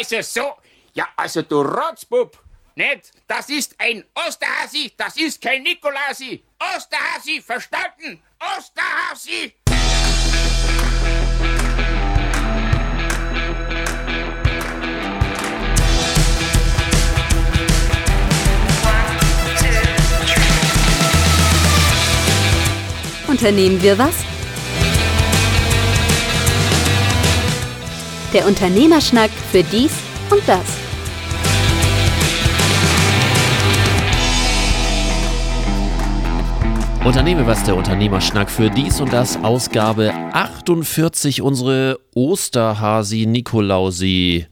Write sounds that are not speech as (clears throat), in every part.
Also so, ja, also du Rotzbub, nicht? Das ist ein Osterhasi, das ist kein Nikolasi. Osterhasi, verstanden? Osterhasi! Unternehmen wir was? Der Unternehmerschnack für dies und das. Unternehmen was der Unternehmerschnack für dies und das Ausgabe 48 unsere Osterhasi Nikolausi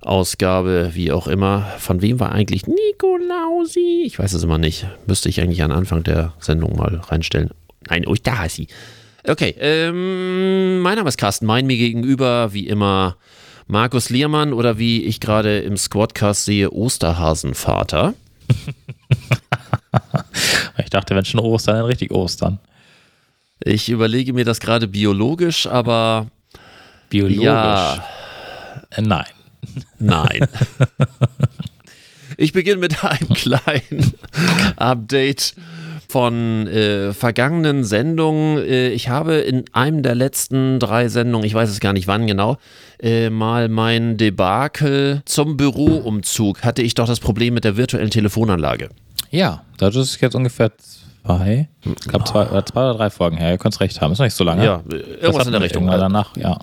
Ausgabe, wie auch immer. Von wem war eigentlich Nikolausi? Ich weiß es immer nicht. Müsste ich eigentlich an Anfang der Sendung mal reinstellen. Nein, Osterhasi. Okay, ähm, mein Name ist Carsten Mein, mir gegenüber wie immer Markus Liermann oder wie ich gerade im Squadcast sehe, Osterhasenvater. (laughs) ich dachte, wenn schon Ostern, dann richtig Ostern. Ich überlege mir das gerade biologisch, aber. Biologisch? Ja. Äh, nein. Nein. (laughs) ich beginne mit einem kleinen Update von äh, vergangenen Sendungen. Äh, ich habe in einem der letzten drei Sendungen, ich weiß es gar nicht wann genau, äh, mal mein Debakel zum Büroumzug. Hatte ich doch das Problem mit der virtuellen Telefonanlage. Ja, das ist jetzt ungefähr zwei, ich glaube zwei, oder zwei oder drei Folgen her. Ihr könnt es recht haben, ist noch nicht so lange. Ja, irgendwas in der Richtung. Danach, ja.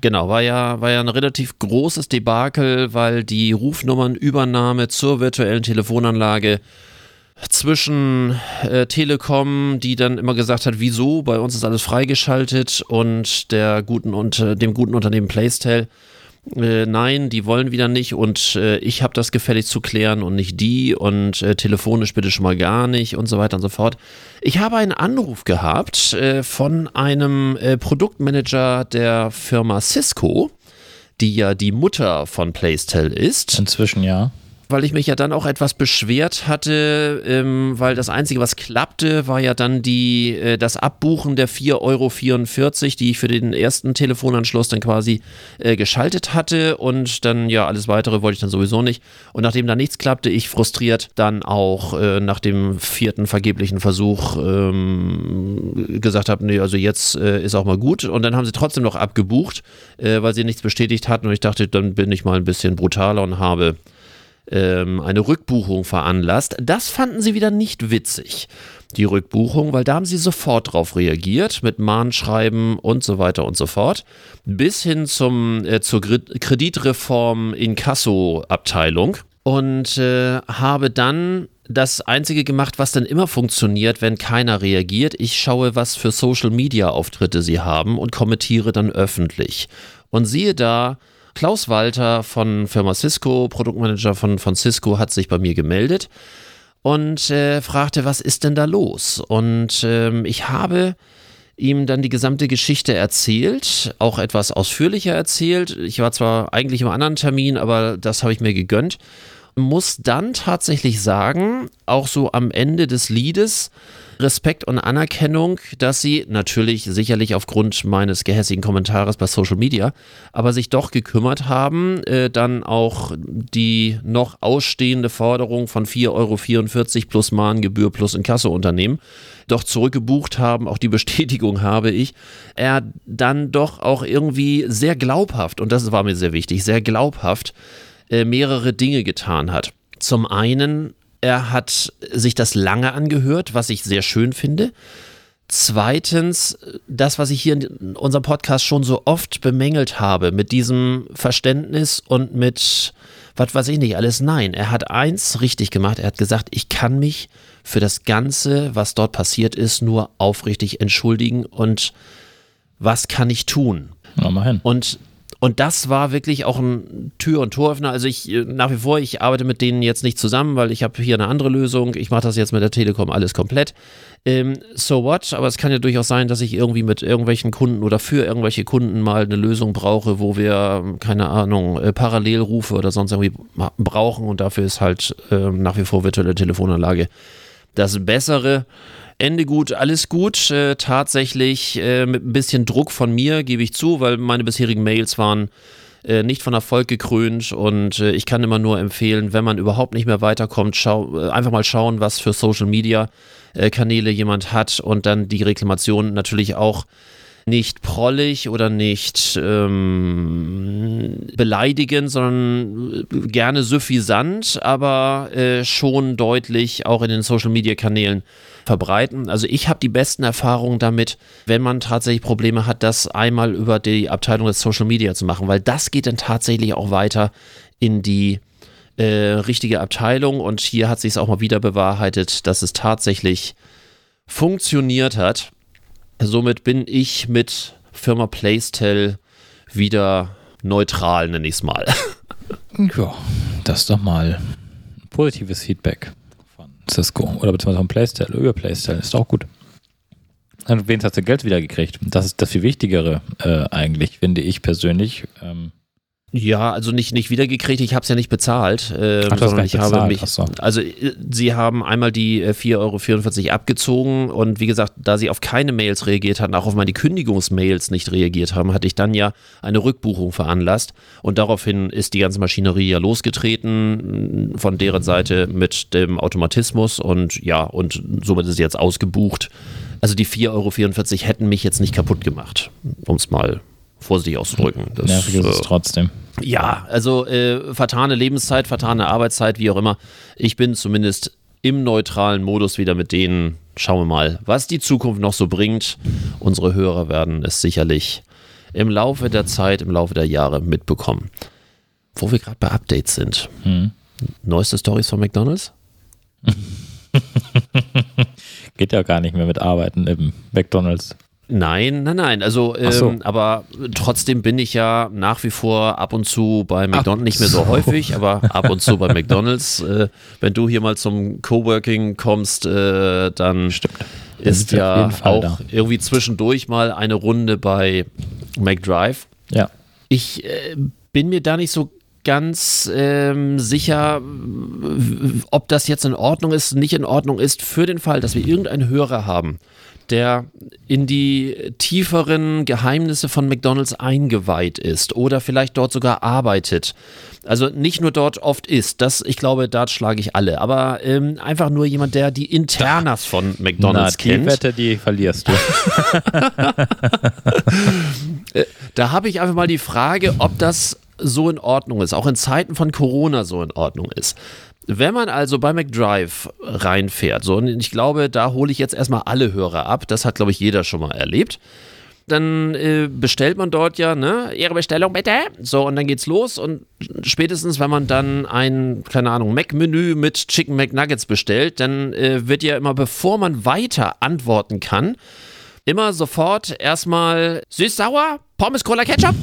Genau, war ja, war ja ein relativ großes Debakel, weil die Rufnummernübernahme zur virtuellen Telefonanlage zwischen äh, Telekom, die dann immer gesagt hat, wieso, bei uns ist alles freigeschaltet und der guten und dem guten Unternehmen Playstyle, äh, nein, die wollen wieder nicht und äh, ich habe das gefällig zu klären und nicht die und äh, telefonisch bitte schon mal gar nicht und so weiter und so fort. Ich habe einen Anruf gehabt äh, von einem äh, Produktmanager der Firma Cisco, die ja die Mutter von Playstyle ist. Inzwischen ja weil ich mich ja dann auch etwas beschwert hatte, ähm, weil das Einzige, was klappte, war ja dann die, äh, das Abbuchen der 4,44 Euro, die ich für den ersten Telefonanschluss dann quasi äh, geschaltet hatte und dann ja alles weitere wollte ich dann sowieso nicht. Und nachdem da nichts klappte, ich frustriert dann auch äh, nach dem vierten vergeblichen Versuch ähm, gesagt habe, nee, also jetzt äh, ist auch mal gut. Und dann haben sie trotzdem noch abgebucht, äh, weil sie nichts bestätigt hatten und ich dachte, dann bin ich mal ein bisschen brutaler und habe ähm, eine Rückbuchung veranlasst. Das fanden sie wieder nicht witzig, die Rückbuchung, weil da haben sie sofort drauf reagiert mit Mahnschreiben und so weiter und so fort. Bis hin zum, äh, zur Kreditreform in Kasso-Abteilung und äh, habe dann das Einzige gemacht, was dann immer funktioniert, wenn keiner reagiert. Ich schaue, was für Social-Media-Auftritte sie haben und kommentiere dann öffentlich. Und siehe da, Klaus Walter von Firma Cisco, Produktmanager von, von Cisco, hat sich bei mir gemeldet und äh, fragte, was ist denn da los? Und ähm, ich habe ihm dann die gesamte Geschichte erzählt, auch etwas ausführlicher erzählt. Ich war zwar eigentlich im anderen Termin, aber das habe ich mir gegönnt. Muss dann tatsächlich sagen, auch so am Ende des Liedes, Respekt und Anerkennung, dass sie natürlich sicherlich aufgrund meines gehässigen Kommentares bei Social Media, aber sich doch gekümmert haben, äh, dann auch die noch ausstehende Forderung von 4,44 Euro plus Mahngebühr plus Inkasso-Unternehmen doch zurückgebucht haben, auch die Bestätigung (laughs) habe ich, er dann doch auch irgendwie sehr glaubhaft, und das war mir sehr wichtig, sehr glaubhaft äh, mehrere Dinge getan hat. Zum einen er hat sich das lange angehört, was ich sehr schön finde. Zweitens, das, was ich hier in unserem Podcast schon so oft bemängelt habe, mit diesem Verständnis und mit, was weiß ich nicht, alles nein. Er hat eins richtig gemacht. Er hat gesagt, ich kann mich für das Ganze, was dort passiert ist, nur aufrichtig entschuldigen und was kann ich tun? Na. Und und das war wirklich auch ein Tür- und Toröffner. Also ich äh, nach wie vor, ich arbeite mit denen jetzt nicht zusammen, weil ich habe hier eine andere Lösung. Ich mache das jetzt mit der Telekom alles komplett. Ähm, so what? Aber es kann ja durchaus sein, dass ich irgendwie mit irgendwelchen Kunden oder für irgendwelche Kunden mal eine Lösung brauche, wo wir, keine Ahnung, äh, Parallelrufe oder sonst irgendwie brauchen. Und dafür ist halt äh, nach wie vor virtuelle Telefonanlage das Bessere. Ende gut, alles gut. Äh, tatsächlich äh, mit ein bisschen Druck von mir, gebe ich zu, weil meine bisherigen Mails waren äh, nicht von Erfolg gekrönt und äh, ich kann immer nur empfehlen, wenn man überhaupt nicht mehr weiterkommt, schau, äh, einfach mal schauen, was für Social Media Kanäle jemand hat und dann die Reklamation natürlich auch nicht prollig oder nicht ähm, beleidigend, sondern gerne suffisant, aber äh, schon deutlich auch in den Social-Media-Kanälen verbreiten. Also ich habe die besten Erfahrungen damit, wenn man tatsächlich Probleme hat, das einmal über die Abteilung des Social Media zu machen, weil das geht dann tatsächlich auch weiter in die äh, richtige Abteilung und hier hat sich es auch mal wieder bewahrheitet, dass es tatsächlich funktioniert hat. Somit bin ich mit Firma Playstyle wieder neutral, nenne ich es mal. (laughs) Ja, das ist doch mal positives Feedback Cisco oder beziehungsweise von Playstyle über Playstyle. Ist auch gut. Und wenigstens hast du Geld wiedergekriegt. Das ist das viel Wichtigere äh, eigentlich, finde ich persönlich. Ähm, Ja, also nicht, nicht wiedergekriegt, ich habe es ja nicht bezahlt, ähm, Ach, sondern ich habe bezahlt, mich, ach so. also äh, sie haben einmal die äh, 4,44 Euro abgezogen und wie gesagt, da sie auf keine Mails reagiert hatten, auch auf meine Kündigungsmails nicht reagiert haben, hatte ich dann ja eine Rückbuchung veranlasst und daraufhin ist die ganze Maschinerie ja losgetreten mh, von deren Seite mit dem Automatismus und ja, und somit ist sie jetzt ausgebucht. Also die 4,44 Euro hätten mich jetzt nicht kaputt gemacht, um es mal vorsichtig auszudrücken. Das, nervig ist es äh, trotzdem. ja, also äh, vertane Lebenszeit, vertane Arbeitszeit, wie auch immer. Ich bin zumindest im neutralen Modus wieder mit denen. Schauen wir mal, was die Zukunft noch so bringt. Unsere Hörer werden es sicherlich im Laufe der Zeit, im Laufe der Jahre mitbekommen. Wo wir gerade bei Updates sind. Hm. Neueste Stories von McDonalds? (laughs) Geht ja gar nicht mehr mit Arbeiten im McDonalds. Nein, nein, nein. Also, ähm, so. aber trotzdem bin ich ja nach wie vor ab und zu bei McDonald's, nicht mehr so häufig, aber ab und zu bei McDonald's. (laughs) Äh, wenn du hier mal zum Coworking kommst, äh, dann ist wir auf ja auch da. irgendwie zwischendurch mal eine Runde bei McDrive. Ja. Ich äh, bin mir da nicht so ganz ähm, sicher, ob das jetzt in Ordnung ist, nicht in Ordnung ist, für den Fall, dass wir irgendeinen Hörer haben, der in die tieferen Geheimnisse von McDonald's eingeweiht ist oder vielleicht dort sogar arbeitet. Also nicht nur dort oft ist, das, ich glaube, da schlage ich alle, aber ähm, einfach nur jemand, der die Internas von McDonald's Na, die kennt. Wette, die verlierst du. (laughs) Da habe ich einfach mal die Frage, ob das so in Ordnung ist, auch in Zeiten von Corona so in Ordnung ist. Wenn man also bei McDrive reinfährt, so, und ich glaube, da hole ich jetzt erstmal alle Hörer ab, das hat, glaube ich, jeder schon mal erlebt. Dann äh, bestellt man dort ja, ne, Ihre Bestellung bitte. So, und dann geht's los. Und spätestens, wenn man dann ein, keine Ahnung, Mac-Menü mit Chicken McNuggets bestellt, dann äh, wird ja immer, bevor man weiter antworten kann, immer sofort erstmal süß-sauer, Pommes, Cola, Ketchup.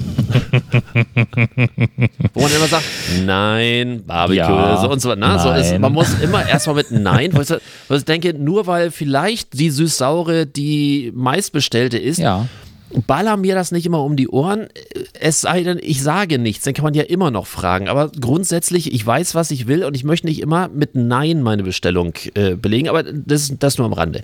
Wo man immer sagt, nein, Barbecue Ja, so und so weiter. Ne? So ist, man muss immer erstmal mit Nein, wo ich, wo ich denke, nur weil vielleicht die süß-saure die meistbestellte ist, Ja. baller mir das nicht immer um die Ohren. Es sei denn, ich sage nichts, dann kann man ja immer noch fragen. Aber grundsätzlich, ich weiß, was ich will und ich möchte nicht immer mit Nein meine Bestellung äh, belegen, aber das, das nur am Rande.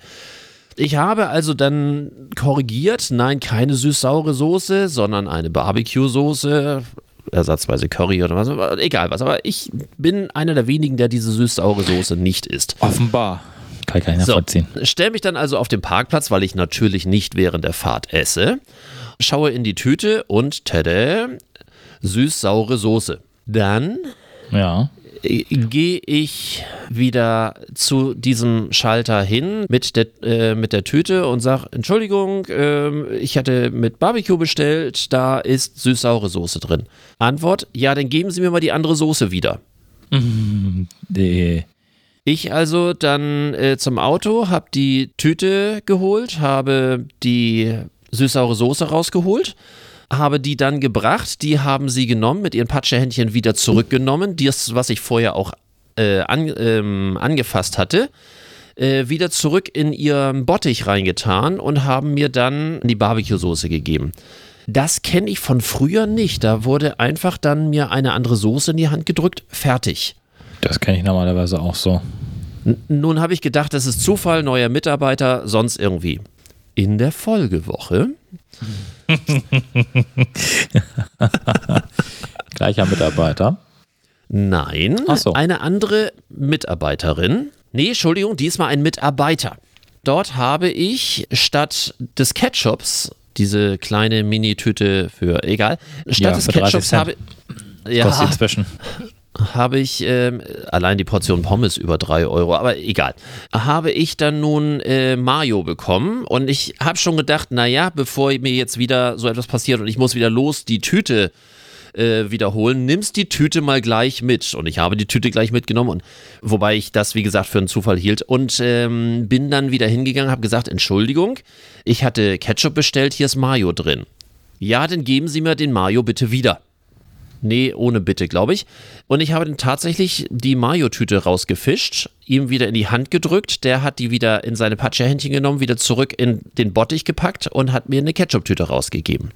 Ich habe also dann korrigiert, nein, keine süß-saure Soße, sondern eine Barbecue-Soße, ersatzweise Curry oder was, egal was. Aber ich bin einer der wenigen, der diese süß-saure Soße nicht isst. Offenbar. Kann nicht So, nachvollziehen. stell mich dann also auf den Parkplatz, weil ich natürlich nicht während der Fahrt esse, schaue in die Tüte und tada, süß-saure Soße. Dann Ja. Äh, gehe ich wieder zu diesem Schalter hin mit der, äh, mit der Tüte und sage, Entschuldigung, ähm, ich hatte mit Barbecue bestellt, da ist süß-saure Soße drin. Antwort, ja, dann geben Sie mir mal die andere Soße wieder. (laughs) Die, Ich also dann äh, zum Auto, habe die Tüte geholt, habe die süß-saure Soße rausgeholt, habe die dann gebracht. Die haben sie genommen, mit ihren Patschehändchen wieder zurückgenommen. Das, was ich vorher auch äh, an, ähm, angefasst hatte, äh, wieder zurück in ihren Bottich reingetan und haben mir dann die Barbecue-Soße gegeben. Das kenne ich von früher nicht. Da wurde einfach dann mir eine andere Soße in die Hand gedrückt, fertig. das kenne ich normalerweise auch so. N- Nun habe ich gedacht, das ist Zufall, neuer Mitarbeiter, sonst irgendwie. In der Folgewoche (laughs) Gleicher Mitarbeiter. Nein, so. eine andere Mitarbeiterin. Nee, Entschuldigung, diesmal ein Mitarbeiter. Dort habe ich statt des Ketchups diese kleine Mini-Tüte für, egal, statt Ja, des für 30 Ketchups habe ja, inzwischen. (laughs) habe ich ähm, allein die Portion Pommes über 3 Euro, aber egal. Habe ich dann nun äh, Mayo bekommen und ich habe schon gedacht, naja, bevor mir jetzt wieder so etwas passiert und ich muss wieder los die Tüte äh, wiederholen, nimmst die Tüte mal gleich mit. Und ich habe die Tüte gleich mitgenommen und wobei ich das, wie gesagt, für einen Zufall hielt und ähm, bin dann wieder hingegangen, habe gesagt, Entschuldigung, ich hatte Ketchup bestellt, hier ist Mayo drin. Ja, dann geben Sie mir den Mayo bitte wieder. Nee, ohne Bitte, glaube ich. Und ich habe dann tatsächlich die Mayo-Tüte rausgefischt, ihm wieder in die Hand gedrückt. Der hat die wieder in seine Patschehändchen genommen, wieder zurück in den Bottich gepackt und hat mir eine Ketchup-Tüte rausgegeben.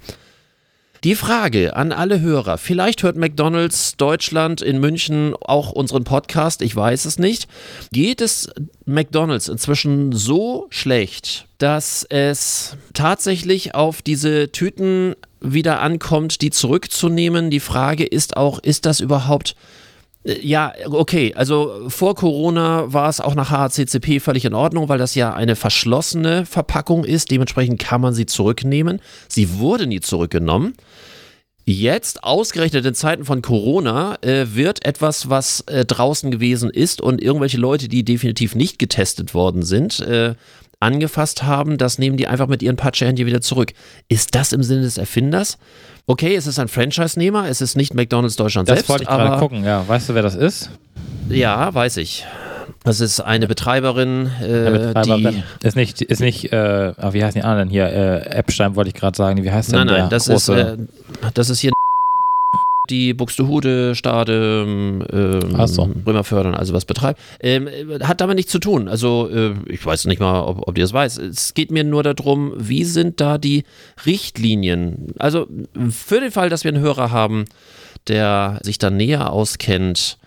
Die Frage an alle Hörer, vielleicht hört McDonald's Deutschland in München auch unseren Podcast, ich weiß es nicht. Geht es McDonald's inzwischen so schlecht, dass es tatsächlich auf diese Tüten wieder ankommt, die zurückzunehmen? Die Frage ist auch, ist das überhaupt äh, ja, okay. Also vor Corona war es auch nach HACCP völlig in Ordnung, weil das ja eine verschlossene Verpackung ist. Dementsprechend kann man sie zurücknehmen. Sie wurde nie zurückgenommen. Jetzt, ausgerechnet in Zeiten von Corona, äh, wird etwas, was äh, draußen gewesen ist und irgendwelche Leute, die definitiv nicht getestet worden sind, äh, angefasst haben, das nehmen die einfach mit ihren Patschehändchen wieder zurück. Ist das im Sinne des Erfinders? Okay, es ist ein Franchise-Nehmer, es ist nicht McDonalds Deutschland Das selbst, wollte ich gerade gucken, ja. Weißt du, wer das ist? ja, weiß ich. Das ist eine Betreiberin, äh, Der Betreiber die. ist nicht, ist nicht, äh, ah, wie heißen die anderen hier? Äh, Epstein wollte ich gerade sagen. Wie heißt denn Nein, nein, der das ist, große? äh, das ist hier (laughs) die Buxtehude, Stade, ähm, Ach so. Römerfördern, also was betreibt. Ähm, äh, hat damit nichts zu tun. Also, äh, ich weiß nicht mal, ob, ob die das weiß. Es geht mir nur darum, wie sind da die Richtlinien? Also, für den Fall, dass wir einen Hörer haben, der sich da näher auskennt,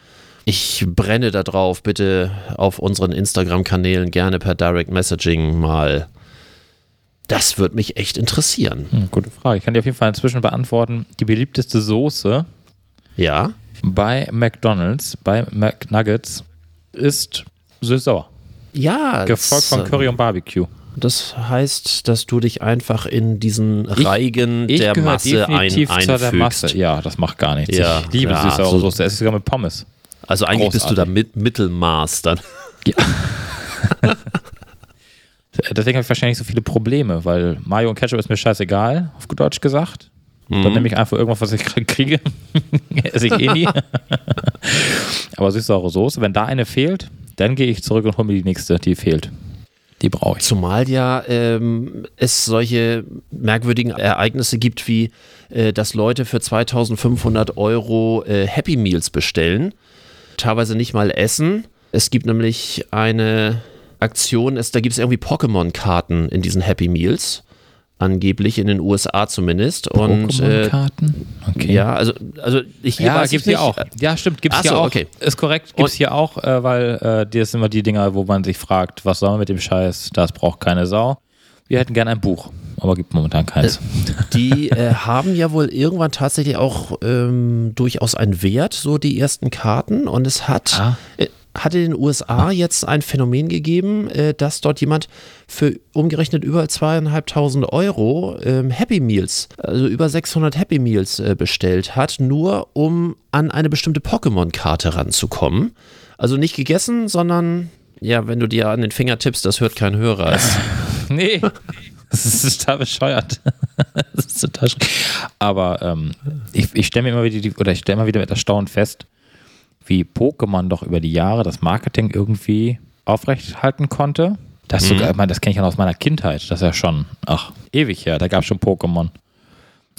ich brenne da drauf, bitte auf unseren Instagram-Kanälen gerne per Direct Messaging mal. Das würde mich echt interessieren. Hm, gute Frage. Ich kann dir auf jeden Fall inzwischen beantworten. Die beliebteste Soße Ja. bei McDonalds, bei McNuggets, ist süß-sauer. Ja. Gefolgt von Curry und Barbecue. Das heißt, dass du dich einfach in diesen Reigen der gehöre Masse ein, zu der Masse. einfügst. Ja, das macht gar nichts. Ja, ich liebe ja, süß-saure so- Soße. Es ist sogar mit Pommes. Also eigentlich bist du da Großartig. mit Mittelmaß dann. (laughs) Deswegen habe ich wahrscheinlich so viele Probleme, weil Mayo und Ketchup ist mir scheißegal, auf gut Deutsch gesagt. Dann nehme ich einfach irgendwas, was ich gerade kriege. (laughs) Esse ich eh nie. (laughs) Aber süß-saure Soße, wenn da eine fehlt, dann gehe ich zurück und hole mir die nächste, die fehlt. Die brauche ich. Zumal ja ähm, es solche merkwürdigen Ereignisse gibt, wie äh, dass Leute für 2500 Euro äh, Happy Meals bestellen, teilweise nicht mal essen. Es gibt nämlich eine Aktion, es, da gibt es irgendwie Pokémon-Karten in diesen Happy Meals. Angeblich in den USA zumindest. Und äh, Pokémon-Karten? Okay. ja, also, also ich hier Ja, ich hier nicht. auch. Ja, stimmt, gibt's Ach hier so, auch. okay. Ist korrekt, gibt's Und- hier auch, äh, weil äh, das sind immer die Dinger, wo man sich fragt, was soll man mit dem Scheiß? Das braucht keine Sau. Wir hätten gerne ein Buch, aber gibt momentan keins. Die äh, haben ja wohl irgendwann tatsächlich auch ähm, durchaus einen Wert, so die ersten Karten. Und es hat, Ah. äh, hat in den USA jetzt ein Phänomen gegeben, äh, dass dort jemand für umgerechnet über zweieinhalbtausend Euro ähm, Happy Meals, also über 600 Happy Meals äh, bestellt hat, nur um an eine bestimmte Pokémon-Karte ranzukommen. Also nicht gegessen, sondern ja, wenn du dir an den Finger tippst, das hört kein Hörer. (laughs) (laughs) Nee, das ist total bescheuert. (laughs) Das ist total. Aber ähm, ich, ich stelle mir immer wieder die, oder ich stelle immer wieder mit Erstaunen fest, wie Pokémon doch über die Jahre das Marketing irgendwie aufrechthalten konnte. Das sogar, ich meine, das kenne ich ja noch aus meiner Kindheit. Das ist ja schon, ach, ewig her. Da gab es schon Pokémon.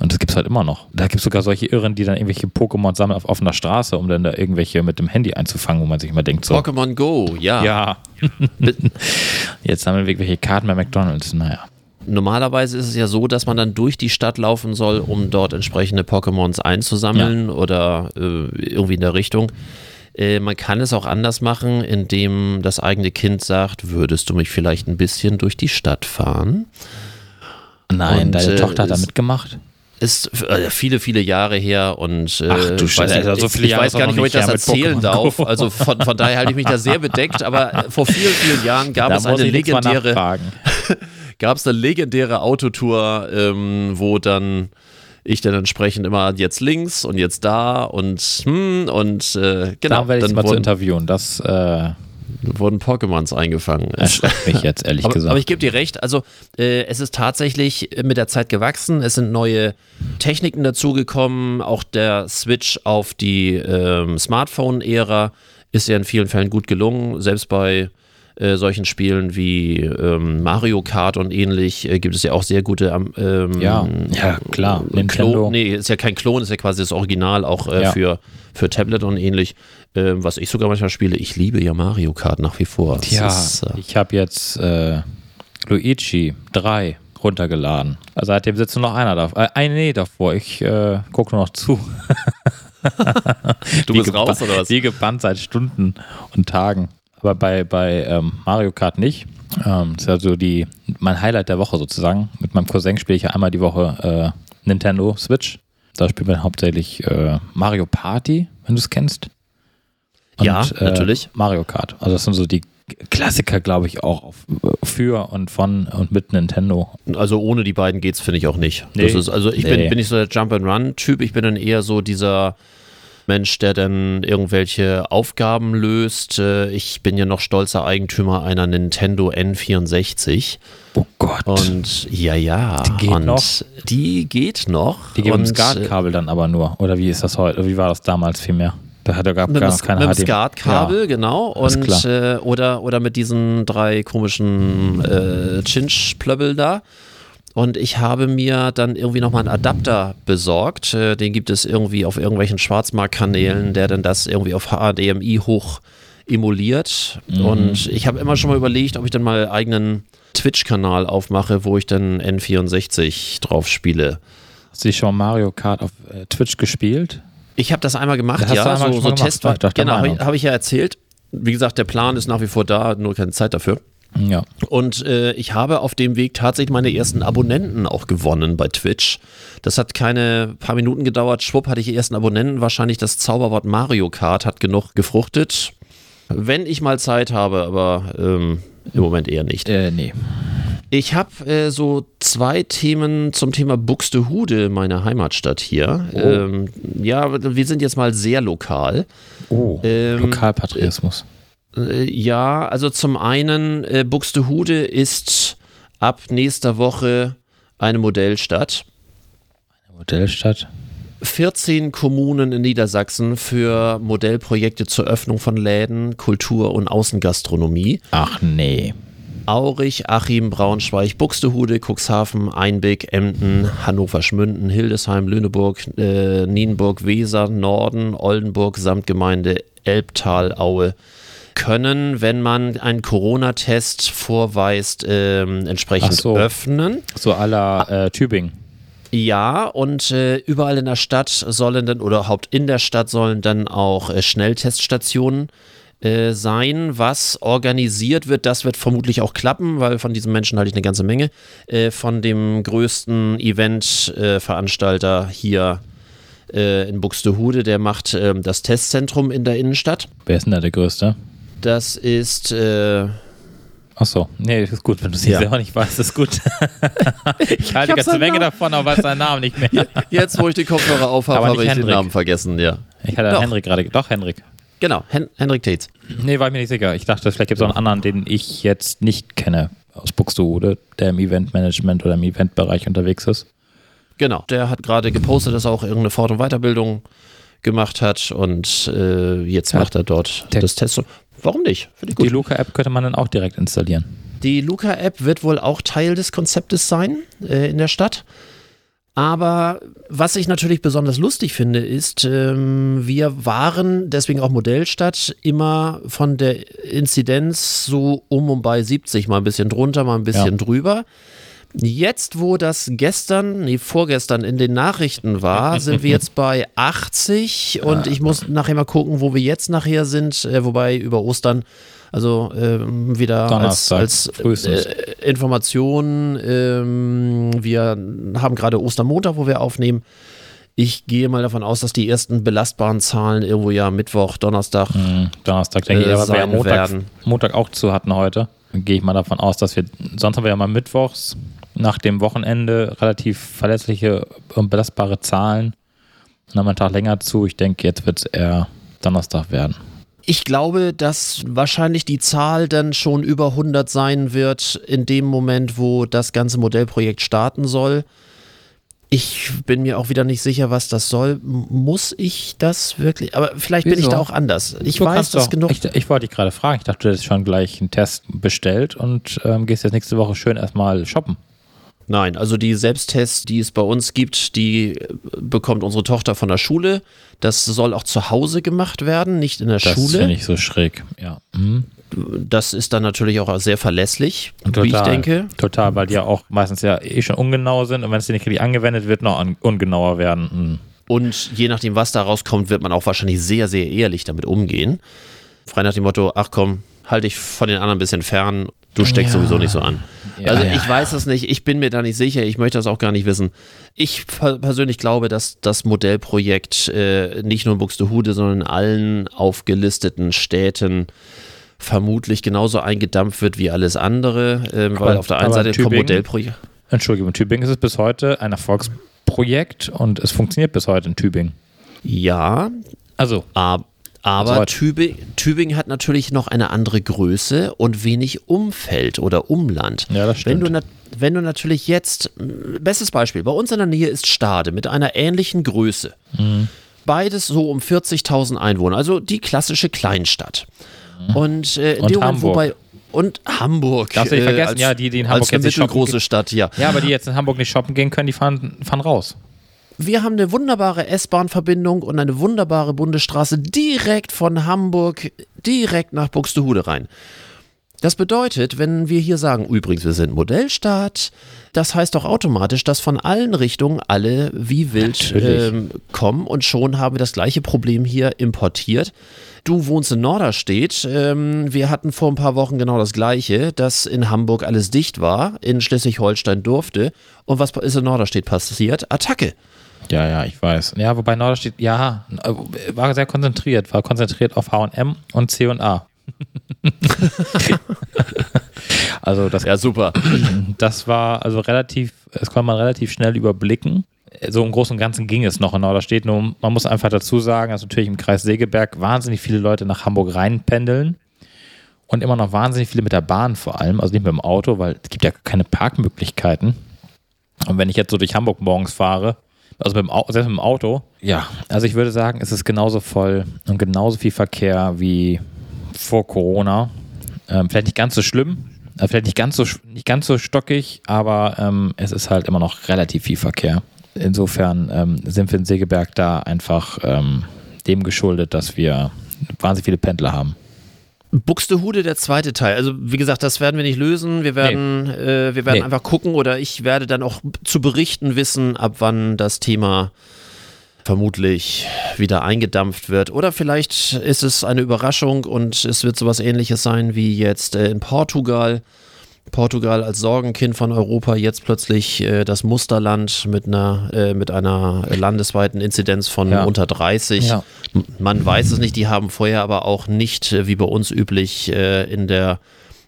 Und das gibt es halt immer noch. Da gibt es sogar solche Irren, die dann irgendwelche Pokémon sammeln auf offener Straße, um dann da irgendwelche mit dem Handy einzufangen, wo man sich immer denkt, so. Pokémon Go, ja. Ja. (laughs) Jetzt sammeln wir irgendwelche Karten bei McDonalds. Naja. Normalerweise ist es ja so, dass man dann durch die Stadt laufen soll, um dort entsprechende Pokémons einzusammeln oder äh, irgendwie in der Richtung. Äh, man kann es auch anders machen, indem das eigene Kind sagt, würdest du mich vielleicht ein bisschen durch die Stadt fahren? Nein, Und, deine äh, Tochter hat da mitgemacht. Ist äh, viele, viele Jahre her und äh, Ach, du ich weiß, Scheiße, also viele ich Jahre weiß gar nicht, ob ich das erzählen darf. Go. Also von, von daher halte ich mich da sehr bedeckt, aber vor vielen, vielen Jahren (laughs) gab Da es eine legendäre, (laughs) gab es eine legendäre Autotour, ähm, wo dann ich dann entsprechend immer jetzt links und jetzt da und hm, und äh, genau, Da werde ich dann mal zu wurden, interviewen. Das äh, wurden Pokémons eingefangen. Es- erschreckt mich jetzt, ehrlich aber, gesagt. aber ich gebe dir recht, also äh, es ist tatsächlich mit der Zeit gewachsen, es sind neue Techniken dazugekommen, auch der Switch auf die ähm, Smartphone-Ära ist ja in vielen Fällen gut gelungen, selbst bei äh, solchen Spielen wie ähm, Mario Kart und ähnlich äh, gibt es ja auch sehr gute ähm, Ja, ja, klar. Klon, Nintendo. nee, ist ja kein Klon, ist ja quasi das Original auch äh, Ja. für, für Tablet und ähnlich. Ähm, was ich sogar manchmal spiele, ich liebe ja Mario Kart nach wie vor. Das ja, ist, äh, ich habe jetzt äh, Luigi 3 runtergeladen. Also seitdem sitzt nur noch einer da. Äh, ein, nee, davor. Ich äh, gucke nur noch zu. (laughs) Du bist raus oder was? Wie gebannt seit Stunden und Tagen. Aber bei, bei ähm, Mario Kart nicht. Ähm, das ist also die, mein Highlight der Woche sozusagen. Mit meinem Cousin spiele ich ja einmal die Woche äh, Nintendo Switch. Da spielen wir hauptsächlich äh, Mario Party, wenn du es kennst. Ja, natürlich. Mario Kart. Also das sind so die Klassiker, glaube ich, auch auf, für und von und mit Nintendo. Also ohne die beiden geht's, finde ich auch nicht. Nee. Ist, also ich Nee. bin, bin nicht so der Jump-and-Run-Typ, ich bin dann eher so dieser Mensch, der dann irgendwelche Aufgaben löst. Äh, Ich bin ja noch stolzer Eigentümer einer Nintendo N64. Oh Gott. Und ja, ja. Die geht und noch? Die geht noch. die geben ein SCART-Kabel dann aber nur. Oder wie ist das heute? Wie war das damals vielmehr? Da hat er gar, äh, Mit, gar keine mit dem. SCART-Kabel, genau. alles Und, äh, oder, oder mit diesen drei komischen äh, Chinch-Plöbbel da. Und ich habe mir dann irgendwie nochmal einen Adapter besorgt. Äh, den gibt es irgendwie auf irgendwelchen Schwarzmarktkanälen, der dann das irgendwie auf HDMI hoch emuliert. Mhm. Und ich habe immer schon mal überlegt, ob ich dann mal einen eigenen Twitch-Kanal aufmache, wo ich dann N64 drauf spiele. Hast du schon Mario Kart auf äh, Twitch gespielt? Ich habe das einmal gemacht, Das ja, einmal so, so gemacht. Test. Genau, habe ich ja erzählt. Wie gesagt, der Plan ist nach wie vor da, nur keine Zeit dafür. Ja. Und äh, ich habe auf dem Weg tatsächlich meine ersten Abonnenten auch gewonnen bei Twitch. Das hat keine paar Minuten gedauert. Schwupp hatte ich die ersten Abonnenten. Wahrscheinlich das Zauberwort Mario Kart hat genug gefruchtet. Wenn ich mal Zeit habe, aber ähm, im Moment eher nicht. Äh, nee. Ich habe äh, so zwei Themen zum Thema Buxtehude, meine Heimatstadt hier. Ähm, ja, wir sind jetzt mal sehr lokal. Oh. Ähm, Lokalpatriotismus. Äh, Ja, also zum einen, äh, Buxtehude ist ab nächster Woche eine Modellstadt. Modellstadt. 14 Kommunen in Niedersachsen für Modellprojekte zur Öffnung von Läden, Kultur und Außengastronomie. Ach nee. Aurich, Achim, Braunschweig, Buxtehude, Cuxhaven, Einbeck, Emden, Hannover, Schmünden, Hildesheim, Lüneburg, äh, Nienburg, Weser, Norden, Oldenburg, Samtgemeinde Elbtal, Aue können, wenn man einen Corona-Test vorweist, ähm, entsprechend so. öffnen. So aller äh, Tübingen. Ja, und äh, überall in der Stadt sollen dann, oder überhaupt in der Stadt sollen dann auch äh, Schnellteststationen äh, sein, was organisiert wird. Das wird vermutlich auch klappen, weil von diesen Menschen halte ich eine ganze Menge. Äh, von dem größten Event-Veranstalter hier äh, in Buxtehude, der macht ähm, das Testzentrum in der Innenstadt. Wer ist denn da der Größte? Das ist, äh, Ach so. Nee, ist gut. Wenn du es Ja. selber nicht weißt, ist gut. (laughs) ich halte ganze Menge Namen. davon, aber weiß seinen Namen nicht mehr. (laughs) jetzt wo ich die Kopfhörer auf habe, habe ich den Hendrik. Namen vergessen, ja. Ich hatte Doch. Henrik gerade. Doch, Henrik. Genau, Hen Henrik Tates. Nee, war ich mir nicht sicher. Ich dachte, vielleicht gibt es auch einen anderen, den ich jetzt nicht kenne aus Buxtehude, der im Eventmanagement oder im Eventbereich unterwegs ist. Genau, der hat gerade gepostet, dass er auch irgendeine Fort- und Weiterbildung gemacht hat und äh, jetzt Ja. macht er dort Der- das Test. Warum nicht? Finde ich Die gut. Luca-App könnte man dann auch direkt installieren. Die Luca-App wird wohl auch Teil des Konzeptes sein äh, in der Stadt. Aber was ich natürlich besonders lustig finde, ist, ähm, wir waren, deswegen auch Modellstadt, immer von der Inzidenz so um und bei 70, mal ein bisschen drunter, mal ein bisschen drüber. Jetzt, wo das gestern, nee, vorgestern in den Nachrichten war, (laughs) sind wir jetzt bei 80 und ich muss nachher mal gucken, wo wir jetzt nachher sind, äh, wobei über Ostern, also ähm, wieder als, Donnerstag, als frühestens. äh, Information, ähm, wir haben gerade Ostermontag, wo wir aufnehmen. Ich gehe mal davon aus, dass die ersten belastbaren Zahlen irgendwo ja Mittwoch, Donnerstag Hm, Donnerstag denke Äh, ich, aber wir Montag, werden. Montag auch zu hatten heute. Dann gehe ich mal davon aus, dass wir, sonst haben wir ja mal mittwochs nach dem Wochenende relativ verlässliche und belastbare Zahlen. Dann haben wir einen Tag länger zu. Ich denke, jetzt wird es eher Donnerstag werden. Ich glaube, dass wahrscheinlich die Zahl dann schon über 100 sein wird in dem Moment, wo das ganze Modellprojekt starten soll. Ich bin mir auch wieder nicht sicher, was das soll. Muss ich das wirklich? Aber vielleicht bin ich Wieso? da auch anders. Ich Du weiß, doch- genug. Ich, ich wollte dich gerade fragen. Ich dachte, du hättest schon gleich einen Test bestellt und ähm, gehst jetzt nächste Woche schön erstmal shoppen. Nein, also die Selbsttests, die es bei uns gibt, die äh, bekommt unsere Tochter von der Schule. Das soll auch zu Hause gemacht werden, nicht in der Das Schule. finde ich so schräg. Ja. Mhm. Das ist dann natürlich auch sehr verlässlich, wie ich denke. Total, weil die ja auch meistens ja eh schon ungenau sind und wenn es nicht richtig angewendet wird, noch ungenauer werden. Mhm. Und je nachdem, was da rauskommt, wird man auch wahrscheinlich sehr, sehr ehrlich damit umgehen. Frei nach dem Motto, ach komm, halt dich von den anderen ein bisschen fern, du steckst Ja. sowieso nicht so an. Ja, also ja, ich weiß es nicht, ich bin mir da nicht sicher, ich möchte das auch gar nicht wissen. Ich per- persönlich glaube, dass das Modellprojekt äh, nicht nur in Buxtehude, sondern in allen aufgelisteten Städten vermutlich genauso eingedampft wird wie alles andere, ähm, weil auf der einen Seite Tübingen- Modellprojekt. Entschuldigung, in Tübingen ist es bis heute ein Erfolgsprojekt und es funktioniert bis heute in Tübingen. Ja, Also, Ab- Also Aber heute- Tübingen, Tübingen hat natürlich noch eine andere Größe und wenig Umfeld oder Umland. Ja, das Wenn stimmt. du, nat- wenn du natürlich jetzt, m, bestes Beispiel, bei uns in der Nähe ist Stade mit einer ähnlichen Größe. Mhm. Beides so um 40.000 Einwohner, also die klassische Kleinstadt. Und äh, in Mhm. Und dem Moment, Hamburg. wobei. Und Hamburg. Darfst du nicht äh, vergessen, als, ja, die, die in Hamburg als jetzt shoppen mittelgroße. Stadt, ja. ja, aber die jetzt in Hamburg nicht shoppen gehen können, die fahren, fahren raus. Wir haben eine wunderbare S-Bahn-Verbindung und eine wunderbare Bundesstraße direkt von Hamburg direkt nach Buxtehude rein. Das bedeutet, wenn wir hier sagen, übrigens, wir sind Modellstaat, das heißt doch automatisch, dass von allen Richtungen alle wie wild ähm, kommen und schon haben wir das gleiche Problem hier importiert. Du wohnst in Norderstedt. Ähm, wir hatten vor ein paar Wochen genau das gleiche, dass in Hamburg alles dicht war, in Schleswig-Holstein durfte. Und was ist in Norderstedt passiert? Attacke. Ja, ja, ich weiß. Ja, wobei Norderstedt, ja, äh, war sehr konzentriert, war konzentriert auf H&M und C&A. (laughs) also das, Ja, super. das war also relativ, das konnte man relativ schnell überblicken. So im Großen und Ganzen ging es noch in Norderstedt, nur man muss einfach dazu sagen, dass natürlich im Kreis Segeberg wahnsinnig viele Leute nach Hamburg reinpendeln und immer noch wahnsinnig viele mit der Bahn vor allem, also nicht mit dem Auto, weil es gibt ja keine Parkmöglichkeiten. Und wenn ich jetzt so durch Hamburg morgens fahre, also Au selbst mit dem Auto, ja, also ich würde sagen, es ist genauso voll und genauso viel Verkehr wie vor Corona. Ähm, vielleicht nicht ganz so schlimm, äh, vielleicht nicht ganz so, nicht ganz so stockig, aber ähm, es ist halt immer noch relativ viel Verkehr. Insofern ähm, sind wir in Segeberg da einfach ähm, dem geschuldet, dass wir wahnsinnig viele Pendler haben. Buxtehude, der zweite Teil. Also wie gesagt, das werden wir nicht lösen. Wir werden, äh, wir werden Nee. einfach gucken oder ich werde dann auch zu berichten wissen, ab wann das Thema vermutlich wieder eingedampft wird. Oder vielleicht ist es eine Überraschung und es wird sowas ähnliches sein wie jetzt äh, in Portugal. Portugal als Sorgenkind von Europa jetzt plötzlich äh, das Musterland mit einer, äh, mit einer landesweiten Inzidenz von Ja. unter 30. Ja. Man weiß es nicht, die haben vorher aber auch nicht, äh, wie bei uns üblich, äh, in der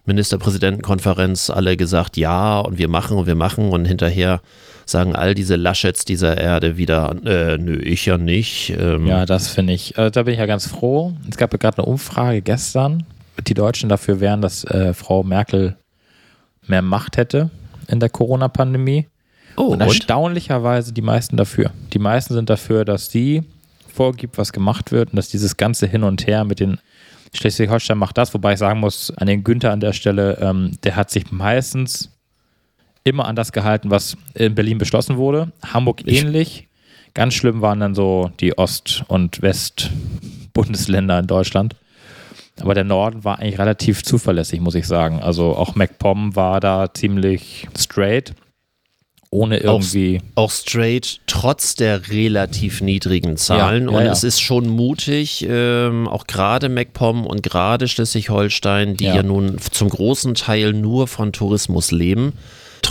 Ministerpräsidentenkonferenz alle gesagt, ja und wir machen und wir machen und hinterher sagen all diese Laschets dieser Erde wieder, äh, nö, ich ja nicht. Ähm, Ja, das finde ich, äh, da bin ich ja ganz froh. Es gab ja gerade eine Umfrage gestern, die Deutschen dafür wären, dass äh, Frau Merkel mehr Macht hätte in der Corona-Pandemie. Oh, Und und? erstaunlicherweise die meisten dafür. Die meisten sind dafür, dass sie vorgibt, was gemacht wird und dass dieses ganze Hin und Her mit den Schleswig-Holstein macht das, wobei ich sagen muss, an den Günther an der Stelle, ähm, der hat sich meistens immer an das gehalten, was in Berlin beschlossen wurde. Hamburg ähnlich. Ganz schlimm waren dann so die Ost- und West-Bundesländer in Deutschland. Aber der Norden war eigentlich relativ zuverlässig, muss ich sagen. Also auch MacPom war da ziemlich straight. ohne irgendwie. Auch, auch straight, trotz der relativ niedrigen Zahlen. Ja, ja, und ja. es ist schon mutig, ähm, auch gerade MacPom und gerade Schleswig-Holstein, die ja. Ja. nun zum großen Teil nur von Tourismus leben,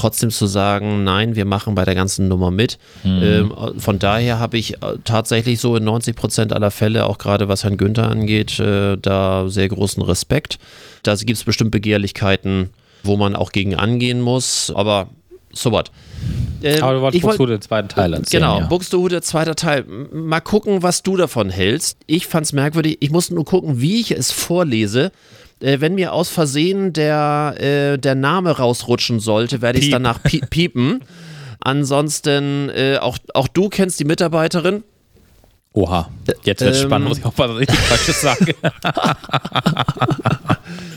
trotzdem zu sagen, nein, wir machen bei der ganzen Nummer mit. Mhm. Ähm, von daher habe ich äh, tatsächlich so in 90 Prozent aller Fälle, auch gerade was Herrn Günther angeht, äh, da sehr großen Respekt. Da gibt es bestimmt Begehrlichkeiten, wo man auch gegen angehen muss, aber so was. Ähm, Aber du wolltest Buxtehude den zweiten Teil erzählen. Genau, ja. Buxtehude, zweiter Teil. Mal gucken, was du davon hältst. Ich fand's merkwürdig. Ich musste nur gucken, wie ich es vorlese. Äh, wenn mir aus Versehen der, äh, der Name rausrutschen sollte, werde ich es danach pie piepen. Ansonsten, äh, auch, auch du kennst die Mitarbeiterin. Oha, jetzt wird Ähm, spannend, muss ich dass ich nichts Falsches sage. (laughs)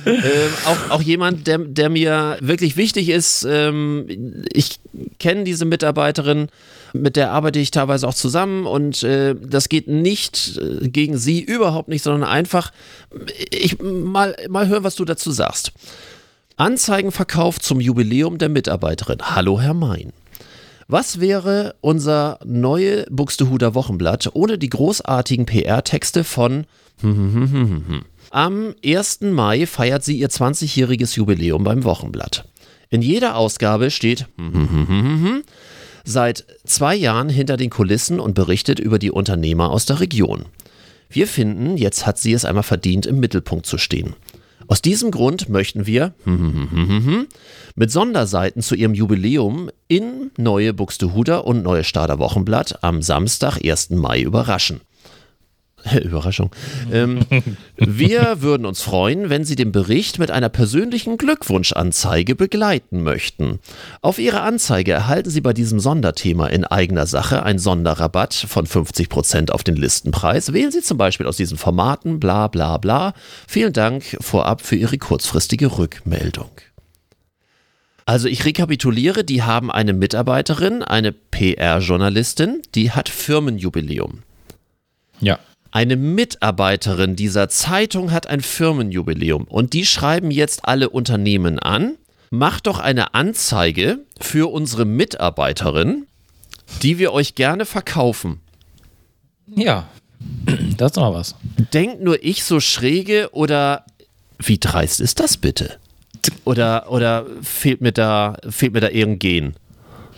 Ähm, auch, auch jemand, der, der mir wirklich wichtig ist. Ähm, ich kenne diese Mitarbeiterin, mit der arbeite ich teilweise auch zusammen und äh, das geht nicht äh, gegen sie, überhaupt nicht, sondern einfach, ich mal, mal hören, was du dazu sagst. Anzeigenverkauf zum Jubiläum der Mitarbeiterin. Hallo, Herr Mein. Was wäre unser neue Buxtehuder Wochenblatt ohne die großartigen PR-Texte von (laughs) am 1. Mai feiert sie ihr 20-jähriges Jubiläum beim Wochenblatt. In jeder Ausgabe steht seit zwei Jahren hinter den Kulissen und berichtet über die Unternehmer aus der Region. Wir finden, jetzt hat sie es einmal verdient, im Mittelpunkt zu stehen. Aus diesem Grund möchten wir (laughs) mit Sonderseiten zu ihrem Jubiläum in Neue Buxtehuder und Neue Stader Wochenblatt am Samstag, 1. Mai überraschen. (laughs) Überraschung. Ähm, (laughs) wir würden uns freuen, wenn Sie den Bericht mit einer persönlichen Glückwunschanzeige begleiten möchten. Auf Ihre Anzeige erhalten Sie bei diesem Sonderthema in eigener Sache einen Sonderrabatt von 50% auf den Listenpreis. Wählen Sie zum Beispiel aus diesen Formaten, bla bla bla. Vielen Dank vorab für Ihre kurzfristige Rückmeldung. Also ich rekapituliere, die haben eine Mitarbeiterin, eine PR-Journalistin, die hat Firmenjubiläum. Ja. Eine Mitarbeiterin dieser Zeitung hat ein Firmenjubiläum und die schreiben jetzt alle Unternehmen an. Macht doch eine Anzeige für unsere Mitarbeiterin, die wir euch gerne verkaufen. Ja. (clears throat) Das ist doch mal was. Denkt nur ich so schräge oder wie dreist ist das bitte? Oder, oder fehlt mir da, fehlt mir da irgendein Gen?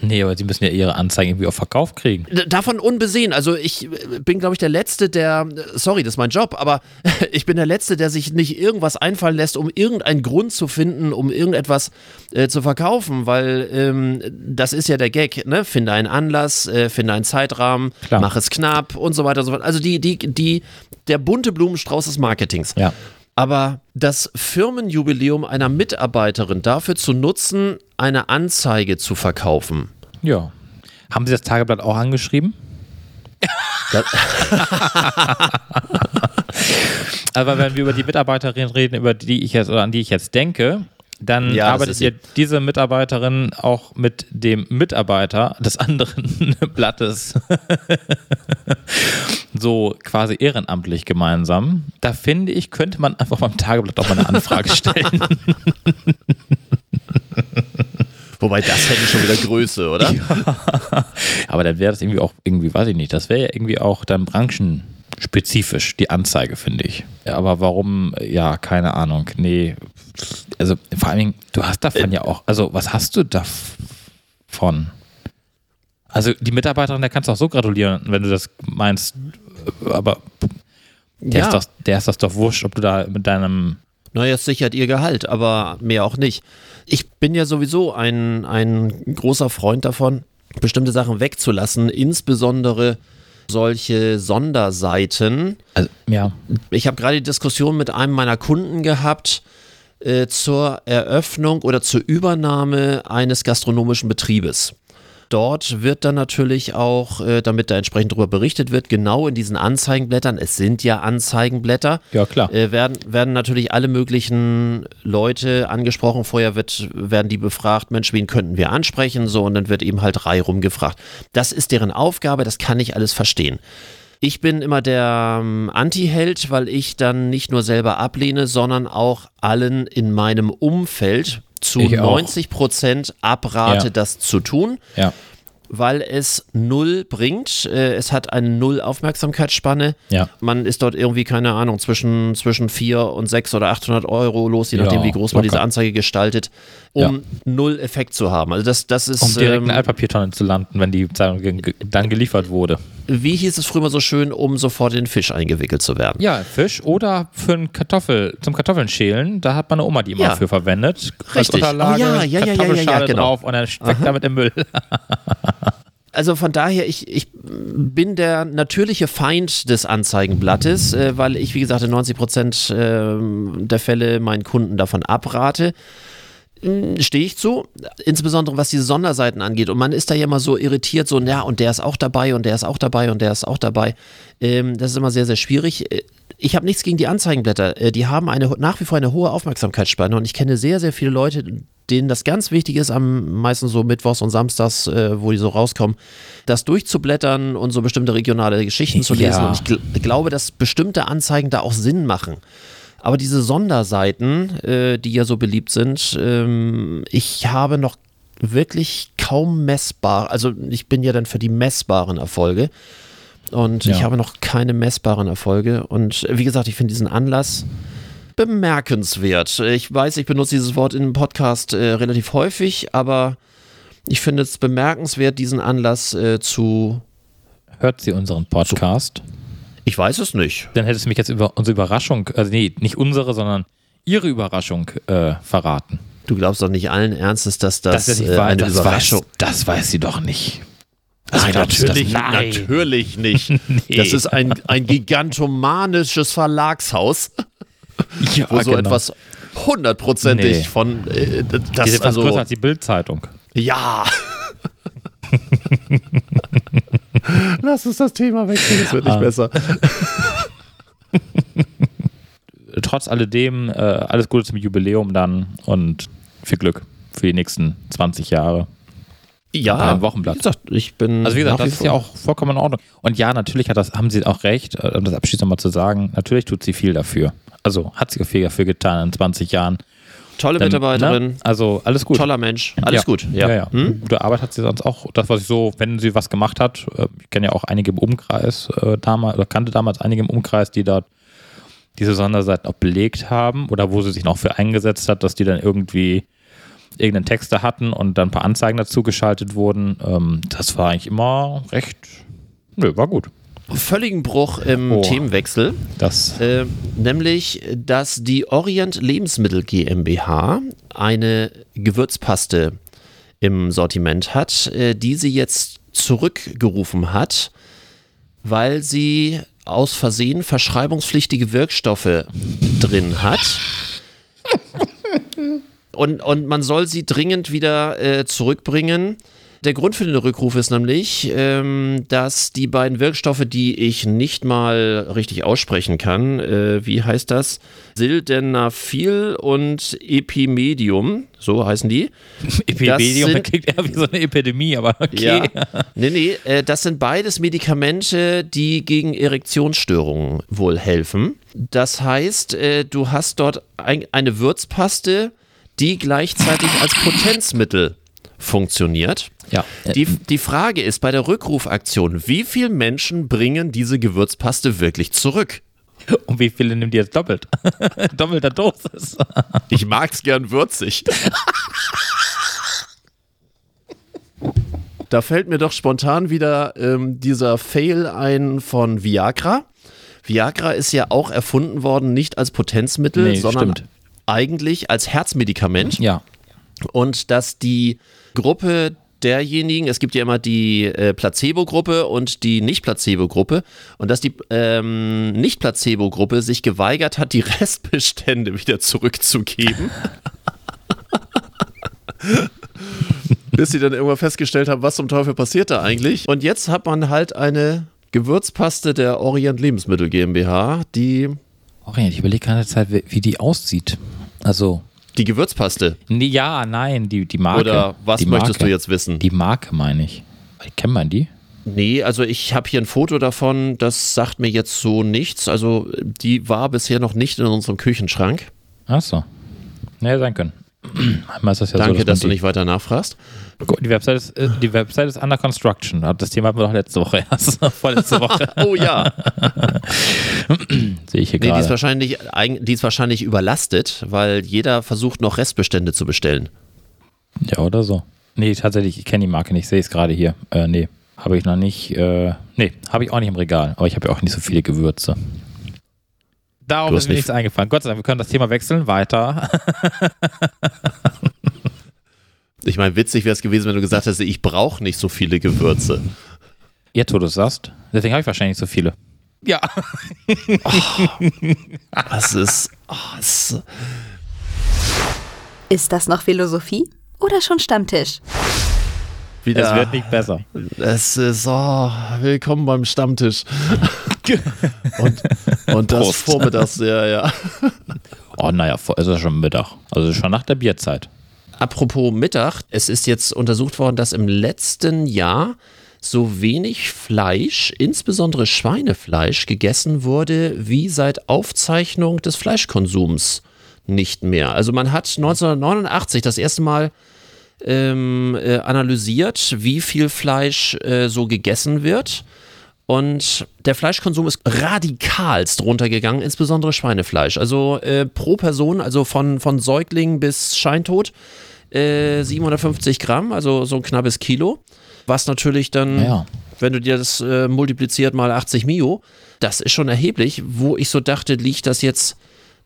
Nee, aber sie müssen ja ihre Anzeigen irgendwie auf Verkauf kriegen. Davon unbesehen. Also ich äh, bin, glaube ich, der Letzte, der, sorry, das ist mein Job, aber (laughs) ich bin der Letzte, der sich nicht irgendwas einfallen lässt, um irgendeinen Grund zu finden, um irgendetwas äh, zu verkaufen, weil ähm, das ist ja der Gag, ne? Finde einen Anlass, äh, finde einen Zeitrahmen, Klar. mach es knapp und so weiter und so fort. Also die, die, die, der bunte Blumenstrauß des Marketings. Ja. Aber das Firmenjubiläum einer Mitarbeiterin dafür zu nutzen, eine Anzeige zu verkaufen, Ja. Haben Sie das Tageblatt auch angeschrieben? (laughs) Aber wenn wir über die Mitarbeiterin reden, über die ich jetzt oder an die ich jetzt denke, dann Ja, arbeitet ihr diese Mitarbeiterin auch mit dem Mitarbeiter des (laughs) anderen Blattes (laughs) so quasi ehrenamtlich gemeinsam. Da finde ich, könnte man einfach beim Tageblatt auch mal eine Anfrage stellen. (laughs) Wobei das hätte schon wieder Größe, oder? Aber dann wäre das irgendwie auch, irgendwie, weiß ich nicht, das wäre ja irgendwie auch dann branchenspezifisch, die Anzeige, finde ich. Aber warum, ja, keine Ahnung. Nee, also vor allen Dingen, du hast davon ja auch, also was hast du davon? Also die Mitarbeiterin, der kannst du auch so gratulieren, wenn du das meinst, aber der, Ja. ist, das, der ist das doch wurscht, ob du da mit deinem Naja, es sichert ihr Gehalt, aber mehr auch nicht. Ich bin ja sowieso ein, ein großer Freund davon, bestimmte Sachen wegzulassen, insbesondere solche Sonderseiten. also, ja, Ich habe gerade die Diskussion mit einem meiner Kunden gehabt äh, zur Eröffnung oder zur Übernahme eines gastronomischen Betriebes. Dort wird dann natürlich auch, äh, damit da entsprechend darüber berichtet wird, genau in diesen Anzeigenblättern, es sind ja Anzeigenblätter, Ja, klar. äh, werden, werden natürlich alle möglichen Leute angesprochen. Vorher wird, werden die befragt, Mensch, wen könnten wir ansprechen? So, und dann wird eben halt reihum gefragt. Das ist deren Aufgabe, das kann ich alles verstehen. Ich bin immer der ähm, Anti-Held, weil ich dann nicht nur selber ablehne, sondern auch allen in meinem Umfeld, zu Ich auch. 90 Prozent abrate, Ja. das zu tun, Ja. weil es null bringt. Äh, Es hat eine null Aufmerksamkeitsspanne. Ja. Man ist dort irgendwie, keine Ahnung, zwischen, zwischen 4 und 6 oder 800 Euro los, je nachdem, wie groß man locker. diese Anzeige gestaltet, um null Effekt zu haben. Also das, das ist, Um direkt in ähm, eine Altpapiertonne zu landen, wenn die Zeitung dann geliefert wurde. Wie hieß es früher mal so schön, um sofort in den Fisch eingewickelt zu werden. Ja, Fisch oder für ein Kartoffel, zum Kartoffeln schälen, da hat meine Oma die immer Ja. für verwendet. Als Richtig. Unterlage, Oh ja, ja, ja, ja, ja, ja, genau. drauf und dann weg damit im Müll. (laughs) Also von daher, ich, ich bin der natürliche Feind des Anzeigenblattes, äh, weil ich, wie gesagt, in 90 Prozent ähm, der Fälle meinen Kunden davon abrate. Mm, Stehe ich zu, insbesondere was diese Sonderseiten angeht. Und man ist da ja immer so irritiert, so, ja, und der ist auch dabei und der ist auch dabei und der ist auch dabei. Ähm, das ist immer sehr, sehr schwierig. Äh, Ich habe nichts gegen die Anzeigenblätter. Äh, Die haben eine, nach wie vor eine hohe Aufmerksamkeitsspanne und ich kenne sehr, sehr viele Leute, denen das ganz wichtig ist, am meisten so Mittwochs und Samstags, äh, wo die so rauskommen, das durchzublättern und so bestimmte regionale Geschichten zu lesen. Ja. Und ich gl glaube, dass bestimmte Anzeigen da auch Sinn machen. Aber diese Sonderseiten, äh, die ja so beliebt sind, ähm, ich habe noch wirklich kaum messbar, also ich bin ja dann für die messbaren Erfolge und ich Ja. habe noch keine messbaren Erfolge und wie gesagt, ich finde diesen Anlass bemerkenswert. Ich weiß, ich benutze dieses Wort in einem Podcast äh, relativ häufig, aber ich finde es bemerkenswert, diesen Anlass äh, zu, Hört sie unseren Podcast? Ich weiß es nicht. Dann hättest du mich jetzt über unsere Überraschung, also nee, nicht unsere, sondern ihre Überraschung äh, verraten. Du glaubst doch nicht allen Ernstes, dass das, nicht äh, eine das Überraschung Weiß, das weiß sie doch nicht. Nein, glaubst du das? natürlich, Nein. natürlich nicht. (laughs) Das ist ein, ein gigantomanisches Verlagshaus, (laughs) Ja, wo so genau. etwas hundertprozentig Nee. von äh, Die das sind fast größer also als die Bildzeitung. ja. (laughs) Lass uns das Thema wechseln, es wird nicht Ah. besser. (laughs) Trotz alledem, äh, alles Gute zum Jubiläum dann und viel Glück für die nächsten 20 Jahre. Ja, Wochenblatt. Wie gesagt, ich bin Also wie gesagt, das ist ja auch vollkommen in Ordnung. Und ja, natürlich hat das, haben sie auch recht, äh, um das abschließend mal zu sagen, natürlich tut sie viel dafür. Also hat sie viel dafür getan in 20 Jahren. Tolle Dann, Mitarbeiterin, ne? Also alles gut. toller Mensch, alles ja. gut. Ja, Ja, ja. Hm? Gute Arbeit hat sie sonst auch. Das, was ich so, wenn sie was gemacht hat, äh, ich kenne ja auch einige im Umkreis äh, damals, oder kannte damals einige im Umkreis, die dort diese Sonderseiten auch belegt haben oder wo sie sich noch für eingesetzt hat, dass die dann irgendwie irgendeinen Texter hatten und dann ein paar Anzeigen dazu geschaltet wurden. Ähm, das war eigentlich immer recht, nö, war gut. Völligen Bruch im Oh. Themenwechsel. Das, Äh, nämlich, dass die Orient Lebensmittel GmbH eine Gewürzpaste im Sortiment hat, äh, die sie jetzt zurückgerufen hat, weil sie aus Versehen verschreibungspflichtige Wirkstoffe drin hat. (laughs) Und, und man soll sie dringend wieder äh, zurückbringen. Der Grund für den Rückruf ist nämlich, ähm, dass die beiden Wirkstoffe, die ich nicht mal richtig aussprechen kann, äh, wie heißt das? Sildenafil und Epimedium, so heißen die. (laughs) Epidemium sind- klingt eher wie so eine Epidemie, aber okay. Ja. (laughs) Nee, nee, äh, das sind beides Medikamente, die gegen Erektionsstörungen wohl helfen. Das heißt, äh, du hast dort ein, eine Würzpaste, die gleichzeitig als Potenzmittel funktioniert. Ja. Die, die Frage ist bei der Rückrufaktion, wie viele Menschen bringen diese Gewürzpaste wirklich zurück? (laughs) Und wie viele nimmt die jetzt doppelt? (laughs) Doppelter Dosis. (laughs) Ich mag's gern würzig. Da fällt mir doch spontan wieder ähm, dieser Fail ein von Viagra. Viagra ist ja auch erfunden worden, nicht als Potenzmittel, Nee, sondern stimmt. eigentlich als Herzmedikament. Ja. Und dass die Gruppe derjenigen, es gibt ja immer die äh, Placebo-Gruppe und die Nicht-Placebo-Gruppe, und dass die ähm, Nicht-Placebo-Gruppe sich geweigert hat, die Restbestände wieder zurückzugeben. (laughs) Bis sie dann irgendwann festgestellt haben, was zum Teufel passiert da eigentlich. Und jetzt hat man halt eine Gewürzpaste der Orient Lebensmittel GmbH, die Orient, ich überlege gerade Zeit, wie die aussieht. Also, die Gewürzpaste. nee, ja, nein, die, die Marke. Oder was die möchtest Marke. du jetzt wissen? Die Marke meine ich. Kennt man die? Nee, also ich habe hier ein Foto davon, das sagt mir jetzt so nichts. Also die war bisher noch nicht in unserem Küchenschrank. Ach so. Nee, sein können. Manchmal ist das ja Danke, so, dass man du nicht weiter nachfragst. die, Website ist, äh, die Website ist under construction. Das Thema hatten wir doch letzte Woche (laughs) erst. Vorletzte (laughs) Woche. Oh ja. (clears throat) Sehe ich hier Nee, die ist, gerade. wahrscheinlich, die ist wahrscheinlich überlastet, weil jeder versucht noch Restbestände zu bestellen. Ja, oder so. Nee, tatsächlich, ich kenne die Marke nicht. Ich sehe es gerade hier. Äh, nee, habe ich noch nicht. Äh, nee, habe ich auch nicht im Regal. Aber ich habe ja auch nicht so viele Gewürze. Darauf Du ist hast mir nicht- nichts eingefallen. Gott sei Dank, wir können das Thema wechseln. Weiter. (laughs) Ich meine, witzig wäre es gewesen, wenn du gesagt hättest, ich brauche nicht so viele Gewürze. Jetzt, wo du es sagst. Deswegen habe ich wahrscheinlich so viele. Ja. (laughs) Das ist. Oh, es- Ist das noch Philosophie oder schon Stammtisch? wieder, Es wird nicht besser. Es ist, oh, willkommen beim Stammtisch. (laughs) (laughs) und, und das Prost. vormittags, ja, ja. (laughs) Oh, naja, es ist schon Mittag. Also schon nach der Bierzeit. Apropos Mittag, es ist jetzt untersucht worden, dass im letzten Jahr so wenig Fleisch, insbesondere Schweinefleisch, gegessen wurde wie seit Aufzeichnung des Fleischkonsums nicht mehr. Also man hat 1989 das erste Mal ähm, äh, analysiert, wie viel Fleisch äh, so gegessen wird. Und der Fleischkonsum ist radikalst runtergegangen, insbesondere Schweinefleisch. Also äh, pro Person, also von, von Säugling bis Scheintod, äh, 750 Gramm, also so ein knappes Kilo. Was natürlich dann, Ja. wenn du dir das äh, multipliziert mal 80 Mio, das ist schon erheblich. Wo ich so dachte, liegt das jetzt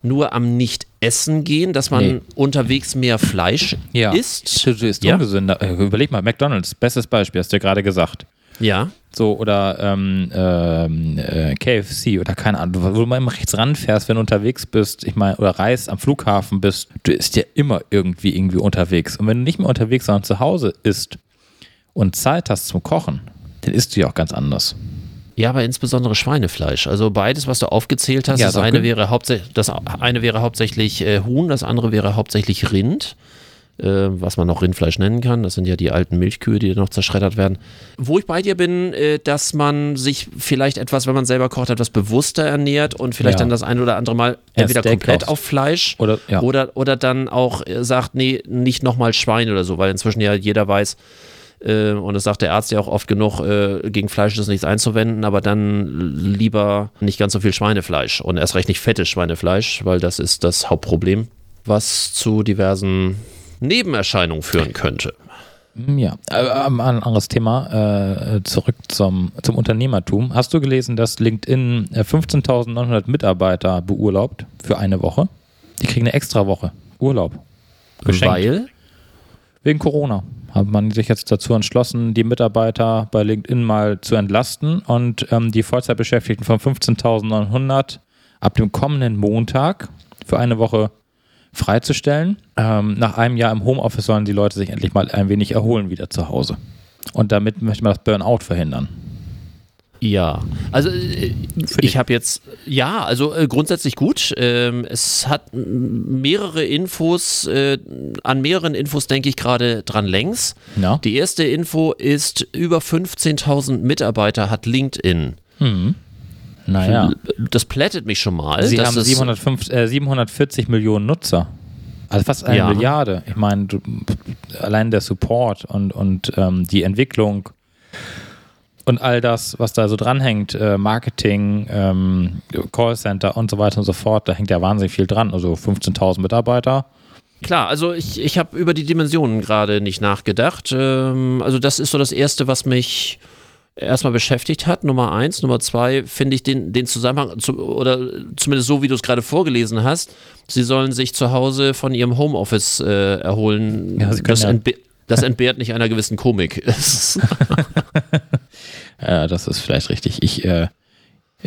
nur am Nicht-Essen gehen, dass man Nee. unterwegs mehr Fleisch Ja. isst? Du isst Ja. ungesünder. Äh, Überleg mal, McDonalds, bestes Beispiel, hast du ja gerade gesagt. Ja. So, oder ähm, ähm, äh, KFC oder keine Ahnung, wo du mal immer rechts ranfährst, wenn du unterwegs bist, ich meine, oder reist am Flughafen bist, du isst ja immer irgendwie irgendwie unterwegs. Und wenn du nicht mehr unterwegs, sondern zu Hause isst und Zeit hast zum Kochen, dann isst du ja auch ganz anders. Ja, aber insbesondere Schweinefleisch. Also beides, was du aufgezählt hast, Ja, das, eine wäre hauptsächlich, das eine wäre hauptsächlich äh, Huhn, das andere wäre hauptsächlich Rind, äh, was man noch Rindfleisch nennen kann. Das sind ja die alten Milchkühe, die noch zerschreddert werden. Wo ich bei dir bin, äh, dass man sich vielleicht etwas, wenn man selber kocht, etwas bewusster ernährt und vielleicht Ja. dann das ein oder andere Mal entweder Steak komplett auf Fleisch Oder, ja. oder, oder dann auch äh, sagt, nee, nicht nochmal Schwein oder so, weil inzwischen ja jeder weiß, äh, und das sagt der Arzt ja auch oft genug, äh, gegen Fleisch ist nichts einzuwenden, aber dann lieber nicht ganz so viel Schweinefleisch und erst recht nicht fettes Schweinefleisch, weil das ist das Hauptproblem, was zu diversen Nebenerscheinungen führen könnte. Hm, Ja, äh, ähm, ein anderes Thema, äh, zurück zum, zum Unternehmertum. Hast du gelesen, dass LinkedIn äh, 15.900 Mitarbeiter beurlaubt für eine Woche? Die kriegen eine extra Woche Urlaub. Geschenkt. Weil, Wegen Corona hat man sich jetzt dazu entschlossen, die Mitarbeiter bei LinkedIn mal zu entlasten und ähm, die Vollzeitbeschäftigten von 15.900 ab dem kommenden Montag für eine Woche freizustellen. Ähm, nach einem Jahr im Homeoffice sollen die Leute sich endlich mal ein wenig erholen wieder zu Hause. Und damit möchte man das Burnout verhindern. ja, also äh, ich habe jetzt, ja, also äh, grundsätzlich gut. Ähm, es hat mehrere Infos, äh, an mehreren Infos denke ich gerade dran längs. Ja. Die erste Info ist, über 15.000 Mitarbeiter hat LinkedIn. Naja, Das plättet mich schon mal. sie haben es- 705, äh, 740 Millionen Nutzer. Also fast eine Ja. Milliarde. Ich meine, allein der Support und, und ähm, die Entwicklung und all das, was da so dranhängt, äh, Marketing, ähm, Callcenter und so weiter und so fort, da hängt ja wahnsinnig viel dran. Also 15.000 Mitarbeiter. Klar, also ich, ich habe über die Dimensionen gerade nicht nachgedacht. Ähm, also das ist so das Erste, was mich erstmal beschäftigt hat. Nummer eins. Nummer zwei finde ich den, den Zusammenhang, zu, oder zumindest so, wie du es gerade vorgelesen hast, sie sollen sich zu Hause von ihrem Homeoffice äh, erholen. Ja, das, ja- entbe das (laughs) entbehrt nicht einer gewissen Komik. (laughs) Äh, das ist vielleicht richtig. Ich, äh,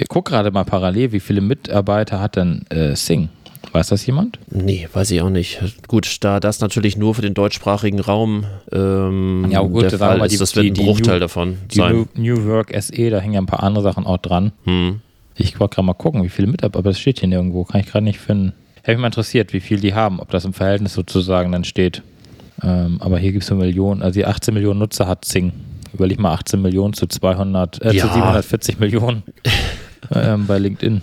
gucke gerade mal parallel, wie viele Mitarbeiter hat denn äh, Sing? Weiß das jemand? nee, weiß ich auch nicht. Gut, da das natürlich nur für den deutschsprachigen Raum ähm, Ja, gut, der Fall ist, die- das wird ein Bruchteil New- davon Die sein. New, New Work SE, da hängen ja ein paar andere Sachen auch dran. Hm. Ich wollte gerade mal gucken, wie viele Mitarbeiter, aber das steht hier nirgendwo, kann ich gerade nicht finden. Hätte mich mal interessiert, wie viel die haben, ob das im Verhältnis sozusagen dann steht. Ähm, aber hier gibt es eine Million, also die 18 Millionen Nutzer hat Sing. Überleg mal 18 Millionen zu 200, äh, zu Ja. 740 Millionen (laughs) ähm, bei LinkedIn.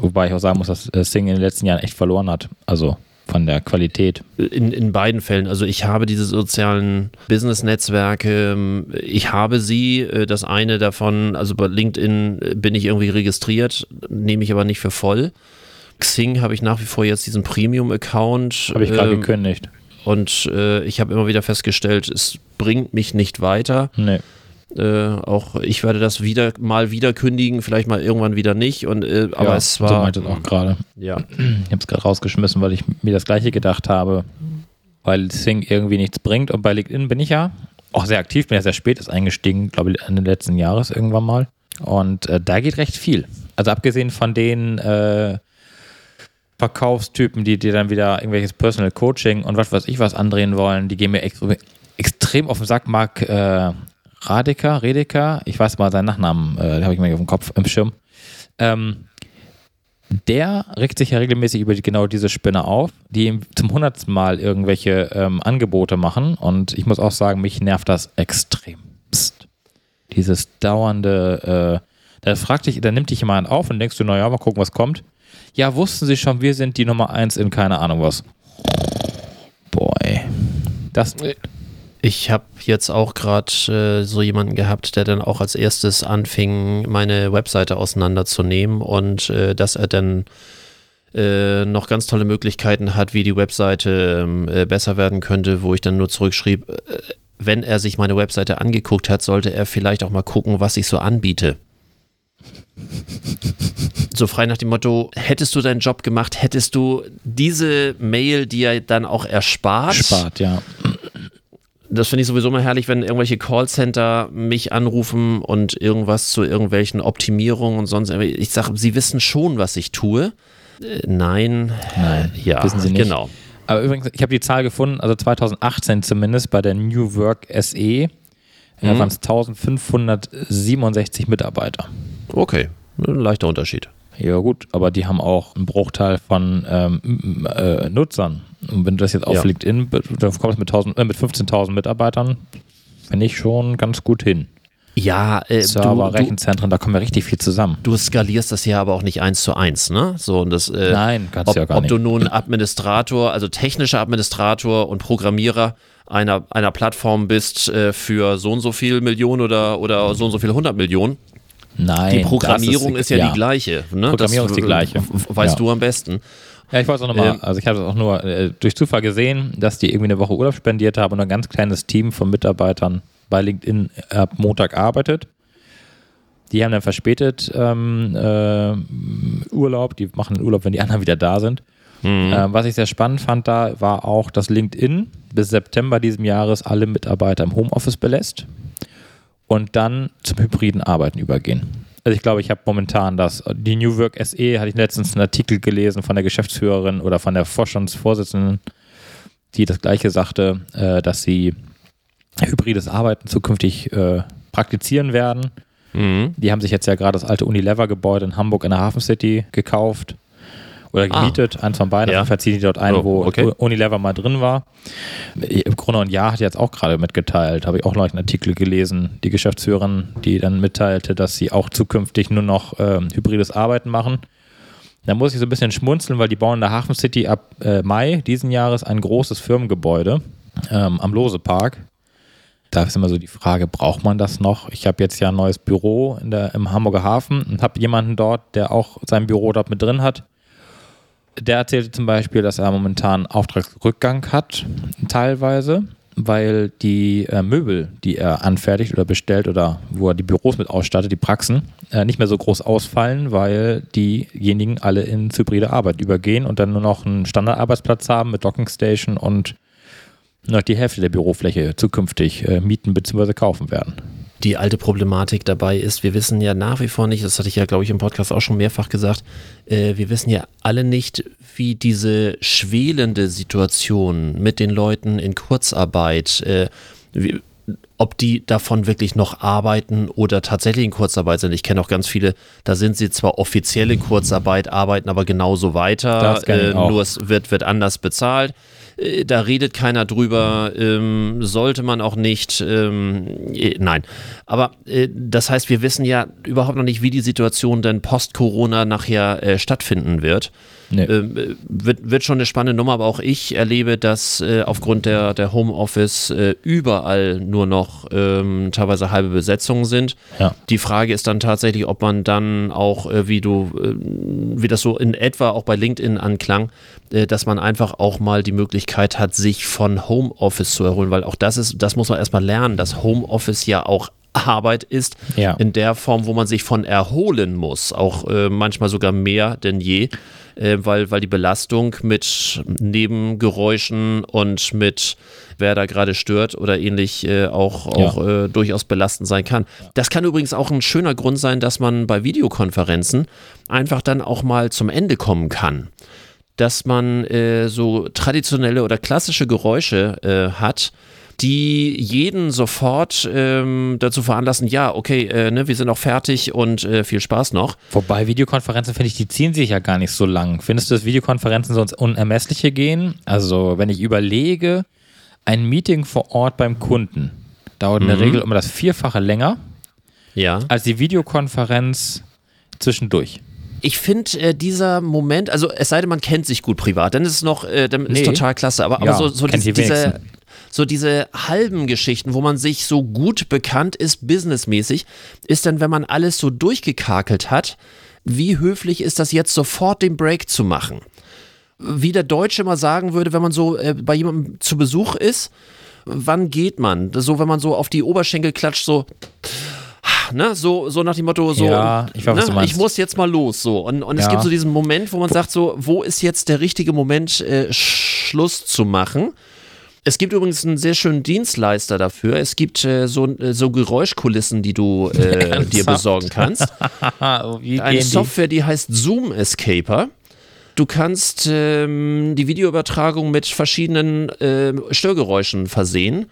Wobei ich auch sagen muss, dass äh, Sing in den letzten Jahren echt verloren hat. Also von der Qualität. In, in beiden Fällen. Also ich habe diese sozialen Business-Netzwerke, ähm, ich habe sie. Äh, das eine davon, also bei LinkedIn äh, bin ich irgendwie registriert, nehme ich aber nicht für voll. Xing habe ich nach wie vor jetzt diesen Premium-Account. Habe ich gerade ähm, gekündigt. Und äh, ich habe immer wieder festgestellt, es bringt mich nicht weiter. Nee. Äh, auch ich werde das wieder mal wieder kündigen, vielleicht mal irgendwann wieder nicht. Und, äh, aber ja, es so war. meinte es auch gerade. ja. (clears throat) Ich habe es gerade rausgeschmissen, weil ich mir das gleiche gedacht habe, weil Sing irgendwie nichts bringt. Und bei LinkedIn bin ich ja auch sehr aktiv, bin ja sehr spät ist eingestiegen, glaube ich, Ende letzten Jahres irgendwann mal. Und äh, da geht recht viel. Also abgesehen von den äh, Verkaufstypen, die dir dann wieder irgendwelches Personal Coaching und was weiß ich was andrehen wollen, die gehen mir ex extrem auf den Sack. Marc äh, Radeka, Redeka, ich weiß mal seinen Nachnamen, äh, den habe ich mir auf dem Kopf im Schirm. Ähm, der regt sich ja regelmäßig über die, genau diese Spinne auf, die ihm zum hundertsten Mal irgendwelche ähm, Angebote machen. Und ich muss auch sagen, mich nervt das extrem. Psst. Dieses dauernde, äh, da fragt dich, da nimmt dich jemand auf und denkst du, naja, mal gucken, was kommt. Ja, wussten Sie schon, wir sind die Nummer eins in keine Ahnung was. Boy. Das, Ich habe jetzt auch gerade äh, so jemanden gehabt, der dann auch als erstes anfing, meine Webseite auseinanderzunehmen und äh, dass er dann äh, noch ganz tolle Möglichkeiten hat, wie die Webseite ähm, äh, besser werden könnte, wo ich dann nur zurückschrieb, äh, wenn er sich meine Webseite angeguckt hat, sollte er vielleicht auch mal gucken, was ich so anbiete. So frei nach dem Motto, hättest du deinen Job gemacht, hättest du diese Mail dir dann auch erspart. spart, ja. Das finde ich sowieso mal herrlich, wenn irgendwelche Callcenter mich anrufen und irgendwas zu irgendwelchen Optimierungen und sonst. Ich sage, sie wissen schon, was ich tue. Äh, nein. Nein, Ja, wissen sie nicht. genau. Aber übrigens, ich habe die Zahl gefunden, also 2018 zumindest bei der New Work SE Mhm. waren es 1567 Mitarbeiter. Okay, ein leichter Unterschied. Ja gut, aber die haben auch einen Bruchteil von ähm, äh, Nutzern. Und wenn du das jetzt auf Ja. LinkedIn, dann kommst du mit, 1000 äh, mit 15.000 Mitarbeitern, finde ich schon ganz gut hin. Ja, äh, Server, du, du, Rechenzentren, da kommen ja richtig viel zusammen. du skalierst das ja aber auch nicht eins zu eins, ne? So, und das, äh, Nein, kannst ob, du ja gar ob nicht. du nun Administrator, also technischer Administrator und Programmierer einer, einer Plattform bist äh, für so und so viel Millionen oder, oder so und so viele hundert Millionen, Nein, die Programmierung das ist, ja, die gleiche. Ne? Programmierung ist die äh, gleiche. Weißt Ja. du am besten. Ja, ich wollte es auch nochmal, Ähm, also ich habe es auch nur äh, durch Zufall gesehen, dass die irgendwie eine Woche Urlaub spendiert haben und ein ganz kleines Team von Mitarbeitern bei LinkedIn ab Montag arbeitet. Die haben dann verspätet ähm, äh, Urlaub, die machen Urlaub, wenn die anderen wieder da sind. Ähm, was ich sehr spannend fand da, war auch, dass LinkedIn bis September diesem Jahres alle Mitarbeiter im Homeoffice belässt und dann zum hybriden Arbeiten übergehen. Also ich glaube, ich habe momentan das, die New Work SE, hatte ich letztens einen Artikel gelesen von der Geschäftsführerin oder von der Vorstandsvorsitzenden, die das gleiche sagte, äh, dass sie hybrides Arbeiten zukünftig äh, praktizieren werden. Mhm. Die haben sich jetzt ja gerade das alte Unilever-Gebäude in Hamburg in der Hafen City gekauft oder Ah. gemietet, eins von beiden. Ja. Auf jeden Fall ziehen die dort ein, Oh, wo okay. Unilever mal drin war. Im Grunde und Ja hat jetzt auch gerade mitgeteilt, habe ich auch neulich einen Artikel gelesen, die Geschäftsführerin, die dann mitteilte, dass sie auch zukünftig nur noch ähm, hybrides Arbeiten machen. Da muss ich so ein bisschen schmunzeln, weil die bauen in der Hafen City ab äh, Mai diesen Jahres ein großes Firmengebäude ähm, am Lose-Park. Da ist immer so die Frage, braucht man das noch? Ich habe jetzt ja ein neues Büro in der, im Hamburger Hafen und habe jemanden dort, der auch sein Büro dort mit drin hat. Der erzählte zum Beispiel, dass er momentan Auftragsrückgang hat, teilweise, weil die äh, Möbel, die er anfertigt oder bestellt oder wo er die Büros mit ausstattet, die Praxen, äh, nicht mehr so groß ausfallen, weil diejenigen alle in hybride Arbeit übergehen und dann nur noch einen Standardarbeitsplatz haben mit Dockingstation und noch die Hälfte der Bürofläche zukünftig äh, mieten bzw. kaufen werden. Die alte Problematik dabei ist, wir wissen ja nach wie vor nicht, das hatte ich ja, glaube ich, im Podcast auch schon mehrfach gesagt, äh, wir wissen ja alle nicht, wie diese schwelende Situation mit den Leuten in Kurzarbeit, äh, wie, ob die davon wirklich noch arbeiten oder tatsächlich in Kurzarbeit sind. Ich kenne auch ganz viele, da sind sie zwar offiziell in Kurzarbeit, arbeiten aber genauso weiter, äh, nur es wird, wird anders bezahlt. Äh, da redet keiner drüber, ähm, sollte man auch nicht, ähm, äh, nein. Aber äh, das heißt, wir wissen ja überhaupt noch nicht, wie die Situation denn post-Corona nachher äh, stattfinden wird. Nee. Ähm, wird, wird schon eine spannende Nummer, aber auch ich erlebe, dass äh, aufgrund der, der Homeoffice äh, überall nur noch ähm, teilweise halbe Besetzungen sind. Ja. Die Frage ist dann tatsächlich, ob man dann auch, äh, wie du, äh, wie das so in etwa auch bei LinkedIn anklang, äh, dass man einfach auch mal die Möglichkeit hat, sich von Homeoffice zu erholen, weil auch das ist, das muss man erstmal lernen, dass Homeoffice ja auch Arbeit ist, Ja. in der Form, wo man sich von erholen muss, auch äh, manchmal sogar mehr denn je, äh, weil, weil die Belastung mit Nebengeräuschen und mit wer da gerade stört oder ähnlich äh, auch, auch äh, durchaus belastend sein kann. Das kann übrigens auch ein schöner Grund sein, dass man bei Videokonferenzen einfach dann auch mal zum Ende kommen kann. Dass man äh, so traditionelle oder klassische Geräusche äh, hat, die jeden sofort ähm, dazu veranlassen, ja, okay, äh, ne, wir sind auch fertig und äh, viel Spaß noch. Wobei Videokonferenzen, finde ich, die ziehen sich ja gar nicht so lang. Findest du, dass Videokonferenzen so ins Unermessliche gehen? Also, wenn ich überlege, ein Meeting vor Ort beim Kunden dauert in der Regel um das Vierfache länger Ja. als die Videokonferenz zwischendurch. Ich finde äh, dieser Moment, also es sei denn, man kennt sich gut privat, dann ist es noch, äh, dann Nee. ist total klasse. Aber, aber Ja, so, so, die diese, wenigsten. So diese halben Geschichten, wo man sich so gut bekannt ist, businessmäßig, ist dann, wenn man alles so durchgekakelt hat, wie höflich ist das jetzt sofort den Break zu machen? Wie der Deutsche mal sagen würde, wenn man so äh, bei jemandem zu Besuch ist, wann geht man? So, wenn man so auf die Oberschenkel klatscht, so, ne, so, so nach dem Motto, so, Ja, ich weiß, ne, ich muss jetzt mal los, so. Und, und es Ja. gibt so diesen Moment, wo man sagt, so, wo ist jetzt der richtige Moment, äh, Schluss zu machen? Es gibt übrigens einen sehr schönen Dienstleister dafür. Es gibt äh, so, äh, so Geräuschkulissen, die du (laughs) äh, dir besorgen kannst. (laughs) Eine Software, die heißt Zoom Escaper. Du kannst ähm, die Videoübertragung mit verschiedenen ähm, Störgeräuschen versehen.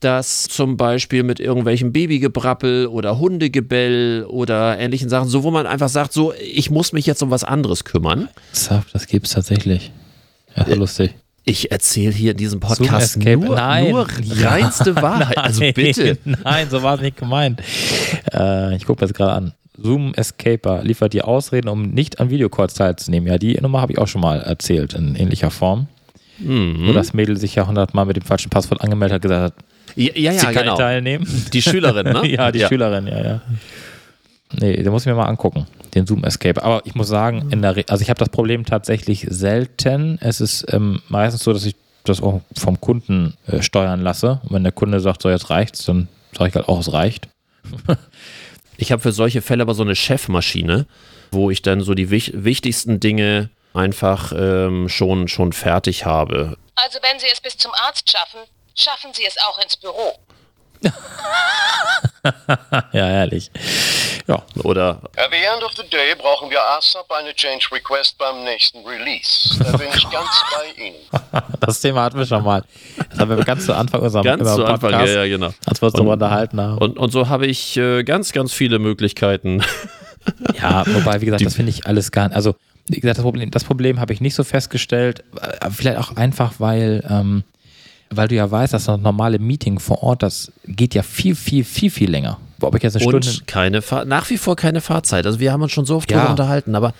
Das zum Beispiel mit irgendwelchem Babygebrappel oder Hundegebell oder ähnlichen Sachen, so wo man einfach sagt, so, ich muss mich jetzt um was anderes kümmern. Das gibt's tatsächlich. Ja, ja lustig. Ich erzähle hier in diesem Podcast nur, Nein. nur (laughs) reinste Wahrheit. Also Nein, bitte. (laughs) Nein, so war es nicht gemeint. Äh, ich gucke mir das gerade an. Zoom Escaper liefert dir Ausreden, um nicht an Videocalls teilzunehmen. Ja, die Nummer habe ich auch schon mal erzählt in ähnlicher Form. Mhm. Wo das Mädel sich ja hundertmal mit dem falschen Passwort angemeldet hat, gesagt hat, Ja, ja, sie ja kann genau. teilnehmen. Die Schülerin, ne? (laughs) ja, die Schülerin, ja, ja. Nee, den muss ich mir mal angucken, den Zoom Escape. Aber ich muss sagen, in der Re also ich habe das Problem tatsächlich selten. Es ist ähm, meistens so, dass ich das auch vom Kunden äh, steuern lasse. Und wenn der Kunde sagt, so jetzt reicht's, dann sage ich halt auch, es reicht. (laughs) Ich habe für solche Fälle aber so eine Chefmaschine, wo ich dann so die wich wichtigsten Dinge einfach ähm, schon, schon fertig habe. Also wenn Sie es bis zum Arzt schaffen, schaffen Sie es auch ins Büro. (laughs) ja, ehrlich. Ja, Oder At the end of the day brauchen wir ASAP eine Change Request beim nächsten Release. Da bin ich ganz (laughs) bei Ihnen. das Thema hatten wir schon mal. Das haben wir ganz zu Anfang unserem ganz zu Anfang, ja, Podcast, ja, genau. als wir uns darüber unterhalten haben. Und, und so habe ich äh, ganz, ganz viele Möglichkeiten. Ja, wobei, wie gesagt, das finde ich alles gar nicht. Also, wie gesagt, das Problem, das Problem habe ich nicht so festgestellt. äh, Vielleicht auch einfach, weil, ähm, weil du ja weißt, dass das normale Meeting vor Ort, das geht ja viel, viel, viel, viel länger. Ob ich jetzt eine Stunde. Und keine Fahr nach wie vor keine Fahrzeit. Also wir haben uns schon so oft Ja. darüber unterhalten, aber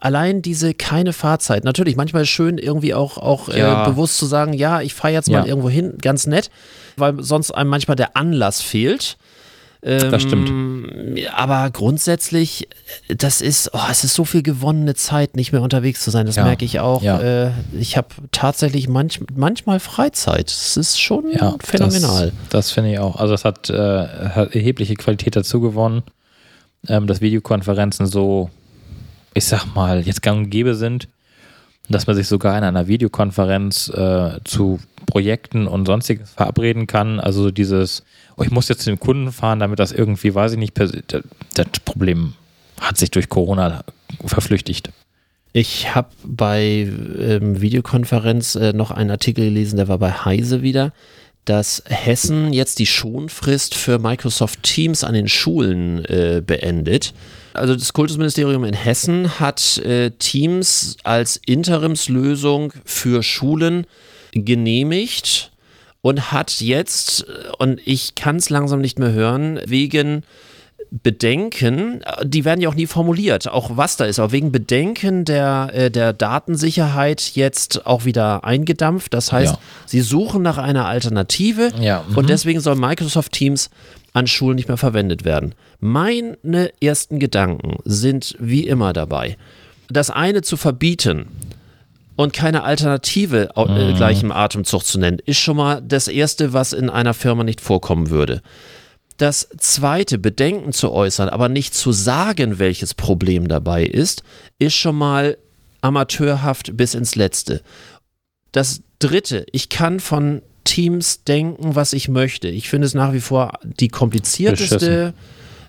allein diese keine Fahrzeit. Natürlich, manchmal ist schön, irgendwie auch, auch Ja. äh, bewusst zu sagen, ja, ich fahre jetzt mal Ja. irgendwo hin, ganz nett, weil sonst einem manchmal der Anlass fehlt. Ähm, Das stimmt. Aber grundsätzlich, das ist, oh, es ist so viel gewonnene Zeit, nicht mehr unterwegs zu sein. Das Ja. merke ich auch. Ja. Äh, ich habe tatsächlich manch, manchmal Freizeit. Das ist schon Ja, phänomenal. Das, das finde ich auch. Also, es hat, äh, hat erhebliche Qualität dazu gewonnen, ähm, dass Videokonferenzen so, ich sag mal, jetzt gang und gäbe sind, dass man sich sogar in einer Videokonferenz äh, zu Projekten und sonstiges verabreden kann. Also dieses, oh, ich muss jetzt zu dem Kunden fahren, damit das irgendwie, weiß ich nicht, das Problem hat sich durch Corona verflüchtigt. Ich habe bei ähm, Videokonferenz äh, noch einen Artikel gelesen, der war bei Heise wieder, dass Hessen jetzt die Schonfrist für Microsoft Teams an den Schulen äh, beendet. Also das Kultusministerium in Hessen hat äh, Teams als Interimslösung für Schulen genehmigt und hat jetzt, und ich kann es langsam nicht mehr hören, wegen Bedenken, die werden ja auch nie formuliert, auch was da ist, aber wegen Bedenken der, äh, der Datensicherheit jetzt auch wieder eingedampft. Das heißt, Ja. sie suchen nach einer Alternative Ja, mhm. und deswegen soll Microsoft Teams an Schulen nicht mehr verwendet werden. Meine ersten Gedanken sind wie immer dabei. Das eine zu verbieten und keine Alternative äh, Mhm. gleich im Atemzug zu nennen, ist schon mal das Erste, was in einer Firma nicht vorkommen würde. Das zweite, Bedenken zu äußern, aber nicht zu sagen, welches Problem dabei ist, ist schon mal amateurhaft bis ins Letzte. Das dritte, ich kann von Teams denken, was ich möchte. Ich finde es nach wie vor die komplizierteste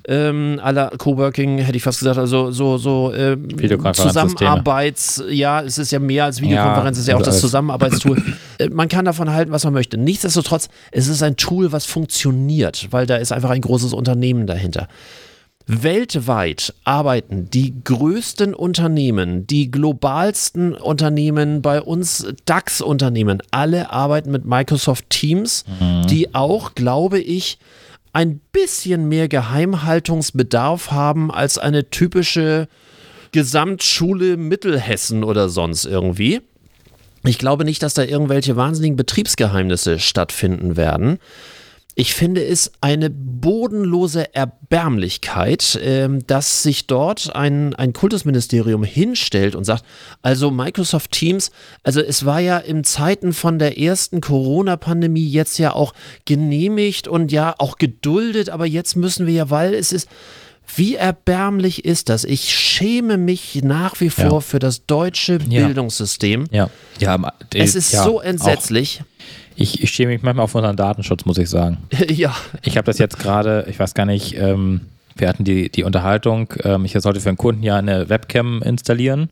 ähm, aller Coworking, hätte ich fast gesagt, also so, so ähm. Zusammenarbeits, ja, es ist ja mehr als Videokonferenz, Ja, es ist ja auch also das alles- Zusammenarbeitstool. (laughs) Äh, man kann davon halten, was man möchte. Nichtsdestotrotz, es ist ein Tool, was funktioniert, weil da ist einfach ein großes Unternehmen dahinter. Weltweit arbeiten die größten Unternehmen, die globalsten Unternehmen, bei uns DAX-Unternehmen, alle arbeiten mit Microsoft Teams, die auch, glaube ich, ein bisschen mehr Geheimhaltungsbedarf haben als eine typische Gesamtschule Mittelhessen oder sonst irgendwie. Ich glaube nicht, dass da irgendwelche wahnsinnigen Betriebsgeheimnisse stattfinden werden. Ich finde es eine bodenlose Erbärmlichkeit, ähm, dass sich dort ein, ein Kultusministerium hinstellt und sagt, also Microsoft Teams, also es war ja in Zeiten von der ersten Corona-Pandemie jetzt ja auch genehmigt und ja auch geduldet, aber jetzt müssen wir ja, weil es ist, wie erbärmlich ist das? Ich schäme mich nach wie vor Ja. für das deutsche Ja. Bildungssystem. Ja, ja Es ist so auch- entsetzlich. Ich, ich schäme mich manchmal auf unseren Datenschutz, muss ich sagen. (laughs) ja. Ich habe das jetzt gerade, ich weiß gar nicht, ähm, wir hatten die, die Unterhaltung, ähm, ich sollte für einen Kunden ja eine Webcam installieren,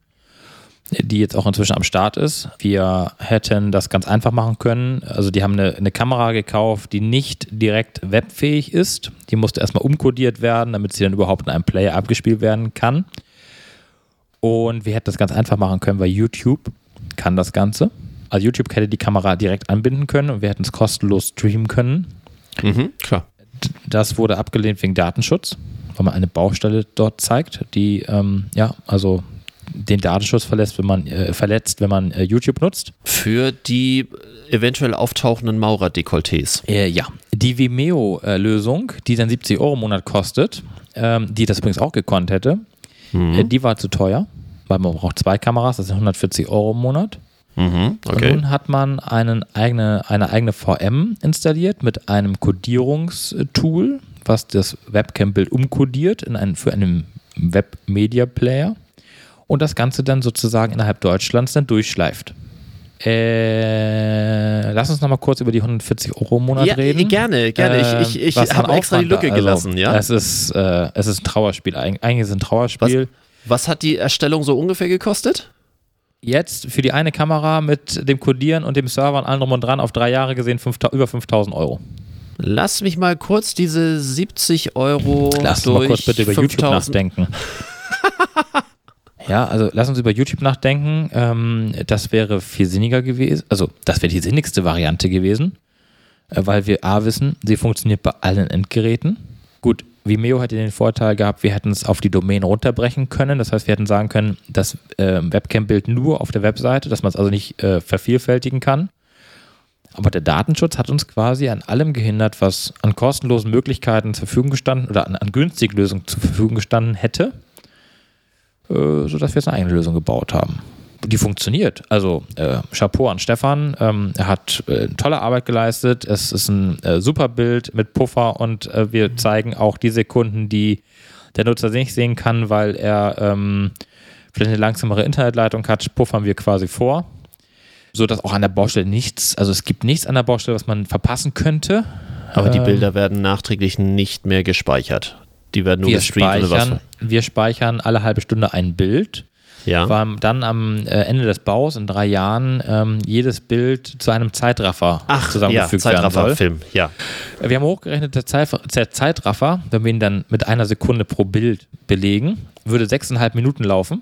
die jetzt auch inzwischen am Start ist. Wir hätten das ganz einfach machen können. Also die haben eine, eine Kamera gekauft, die nicht direkt webfähig ist. Die musste erstmal umkodiert werden, damit sie dann überhaupt in einem Player abgespielt werden kann. Und wir hätten das ganz einfach machen können, weil YouTube kann das Ganze. Also YouTube hätte die Kamera direkt anbinden können und wir hätten es kostenlos streamen können. Mhm, klar. Das wurde abgelehnt wegen Datenschutz, weil man eine Baustelle dort zeigt, die ähm, ja, also den Datenschutz verletzt, wenn man, äh, verletzt, wenn man äh, YouTube nutzt. Für die eventuell auftauchenden Maurer-Dekolletés. Äh, ja. Die Vimeo-Lösung, die dann 70 Euro im Monat kostet, ähm, die das übrigens auch gekonnt hätte, äh, die war zu teuer, weil man braucht zwei Kameras, das sind 140 Euro im Monat. Mhm, Und okay. nun hat man einen eigene, eine eigene VM installiert mit einem Codierungstool, was das Webcam-Bild umkodiert in einen, für einen Web-Media-Player und das Ganze dann sozusagen innerhalb Deutschlands dann durchschleift. Äh, lass uns nochmal kurz über die 140 Euro im Monat Ja, reden. gerne, gerne. Äh, ich ich, was ich habe extra die Lücke da- also, gelassen, ja? Es ist, äh, es ist ein Trauerspiel. Eig- Eigentlich ist es ein Was, Trauerspiel. was hat die Erstellung so ungefähr gekostet? Jetzt für die eine Kamera mit dem Codieren und dem Server und allem drum und dran auf drei Jahre gesehen 5000 über 5000 Euro. Lass mich mal kurz diese 70 Euro Lass uns durch mal kurz bitte über YouTube 5000 nachdenken. (laughs) ja, also lass uns über YouTube nachdenken. Ähm, das wäre viel sinniger gewesen. Also, das wäre die sinnigste Variante gewesen, äh, weil wir A wissen, sie funktioniert bei allen Endgeräten. Gut, Vimeo hätte den Vorteil gehabt, wir hätten es auf die Domain runterbrechen können. Das heißt, wir hätten sagen können, das äh, Webcam-Bild nur auf der Webseite, dass man es also nicht äh, vervielfältigen kann. Aber der Datenschutz hat uns quasi an allem gehindert, was an kostenlosen Möglichkeiten zur Verfügung gestanden oder an, an günstigen Lösungen zur Verfügung gestanden hätte, äh, sodass wir jetzt eine eigene Lösung gebaut haben. Die funktioniert. Also äh, Chapeau an Stefan. Ähm, er hat äh, tolle Arbeit geleistet. Es ist ein äh, super Bild mit Puffer und äh, wir zeigen auch die Sekunden, die der Nutzer nicht sehen kann, weil er ähm, vielleicht eine langsamere Internetleitung hat, puffern wir quasi vor so dass auch an der Baustelle nichts, also es gibt nichts an der Baustelle, was man verpassen könnte. Aber die Ähm, Bilder werden nachträglich nicht mehr gespeichert. Die werden nur wir gestreamt oder speichern, was. wir speichern alle halbe Stunde ein Bild. Ja. War dann am äh, Ende des Baus in drei Jahren ähm, jedes Bild zu einem Zeitraffer Ach, ja, zusammengefügt werden soll. Zeitraffer-Film, ja. Wir haben hochgerechnet, der, Zeit, der Zeitraffer, wenn wir ihn dann mit einer Sekunde pro Bild belegen, würde sechseinhalb Minuten laufen.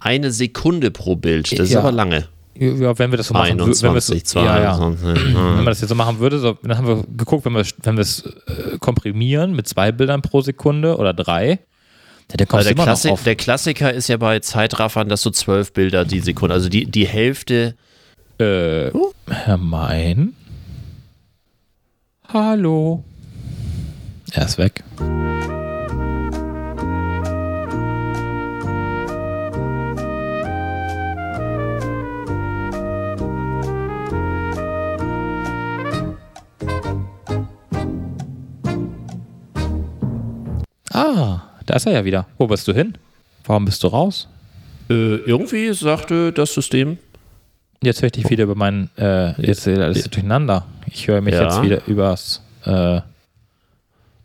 Eine Sekunde pro Bild, das ist Ja. aber lange. Ja, wenn wir das so machen würden. Wenn wir es- 21, ja, ja. 22. (clears throat) Wenn man das jetzt so machen würde, so, dann haben wir geguckt, wenn wir wenn es äh, komprimieren mit zwei Bildern pro Sekunde oder drei, der, noch Klassi der Klassiker ist ja bei Zeitraffern, dass du zwölf Bilder die Sekunde, also die, die Hälfte. Äh, Herr Mein? Hallo? Er ist weg. Da ist er ja wieder. Wo bist du hin? Warum bist du raus? Äh, irgendwie sagte das System, Jetzt höre ich dich wieder über meinen, äh, jetzt ist alles durcheinander. Ich höre mich Ja. jetzt wieder übers, äh,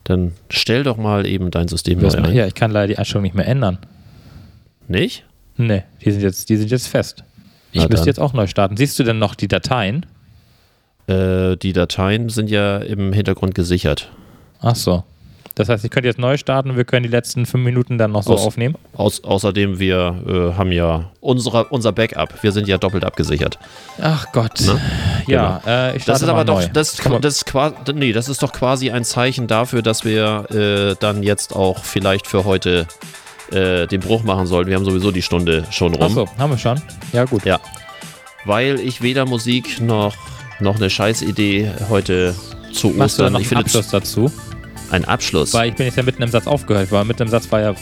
dann stell doch mal eben dein System neu ein. ja, ich kann leider die Einstellung nicht mehr ändern. Nicht? Nee, die sind jetzt, die sind jetzt fest. Ich Na müsste dann. jetzt auch neu starten. Siehst du denn noch die Dateien? Äh, die Dateien sind ja im Hintergrund gesichert. Ach so. Das heißt, ich könnte jetzt neu starten und wir können die letzten fünf Minuten dann noch so Aus- aufnehmen. Aus, außerdem, wir äh, haben ja unsere, unser Backup. Wir sind ja doppelt abgesichert. Ach Gott. Ne? Ja, äh, ich starte Das ist aber doch, neu. das, man- das, ist qua- nee, das ist doch quasi ein Zeichen dafür, dass wir äh, dann jetzt auch vielleicht für heute äh, den Bruch machen sollten. Wir haben sowieso die Stunde schon rum. so, haben wir schon. Ja, gut. Ja. Weil ich weder Musik noch, noch eine Scheißidee heute zu Machst du Ostern. dann noch Ich einen finde Abschluss dazu? Ein Abschluss. Weil ich bin jetzt ja mitten im Satz aufgehört, weil mitten im Satz war ja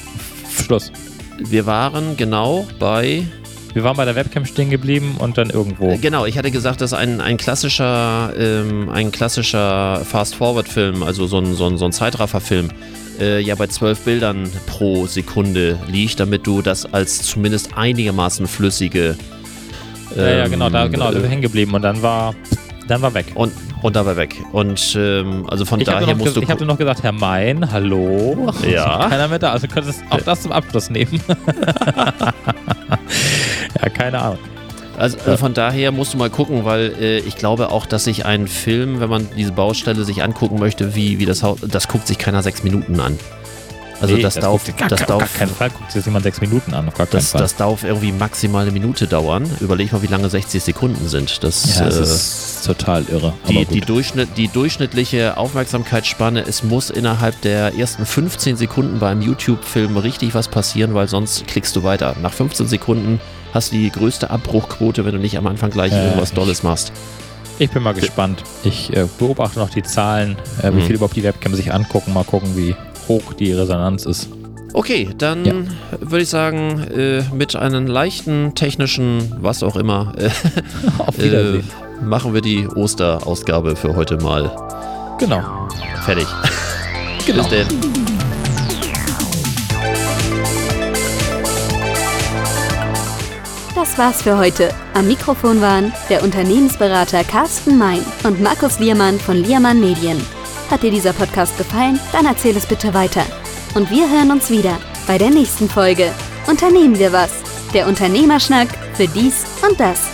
Schluss. Wir waren genau bei Wir waren bei der Webcam stehen geblieben und dann irgendwo. Genau, ich hatte gesagt, dass ein, ein klassischer, ähm, ein klassischer Fast-Forward-Film, also so ein, so ein, so ein Zeitraffer-Film, äh, ja bei zwölf Bildern pro Sekunde liegt, damit du das als zumindest einigermaßen flüssige. ja, ja, ähm, genau, da, genau, sind wir äh, hängen geblieben und dann war, dann war weg. und, und dabei weg. Und ähm, also von Ich habe daher musst du. ich hab dir noch gesagt, Herr Mein, hallo. Ja. (laughs) Keiner mehr da. Also du könntest auch das zum Abschluss nehmen. (laughs) ja, keine Ahnung. Also äh, von daher musst du mal gucken, weil äh, ich glaube auch, dass sich ein Film, wenn man diese Baustelle sich angucken möchte, wie, wie das Haus, das guckt sich keiner sechs Minuten an. Also Nee, das, darf, guckt- gar, das gar, gar keinen Fall guckt sich jemand sechs Minuten an, auf das, das darf irgendwie maximal eine Minute dauern. Überleg mal, wie lange 60 Sekunden sind. Das, ja, das äh, ist total irre. die, die. Durchschnitt, die durchschnittliche Aufmerksamkeitsspanne, es muss innerhalb der ersten 15 Sekunden beim YouTube-Film richtig was passieren, weil sonst klickst du weiter. Nach 15 Sekunden hast du die größte Abbruchquote, wenn du nicht am Anfang gleich Ja, irgendwas Dolles machst. Ich bin mal gespannt. Ich äh, beobachte noch die Zahlen, äh, wie Mhm. viel überhaupt die Webcam sich angucken. Mal gucken, wie hoch die Resonanz ist. Okay, dann Ja. würde ich sagen, äh, mit einem leichten technischen, was auch immer, äh, (laughs) Auf äh, machen wir die Osterausgabe für heute mal genau. fertig. (laughs) Genau. Bis denn. Das war's für heute. Am Mikrofon waren der Unternehmensberater Carsten Mein und Markus Liermann von Liermann Medien. Hat dir dieser Podcast gefallen? Dann erzähl es bitte weiter. Und wir hören uns wieder bei der nächsten Folge. Unternehmen wir was? Der Unternehmerschnack für dies und das.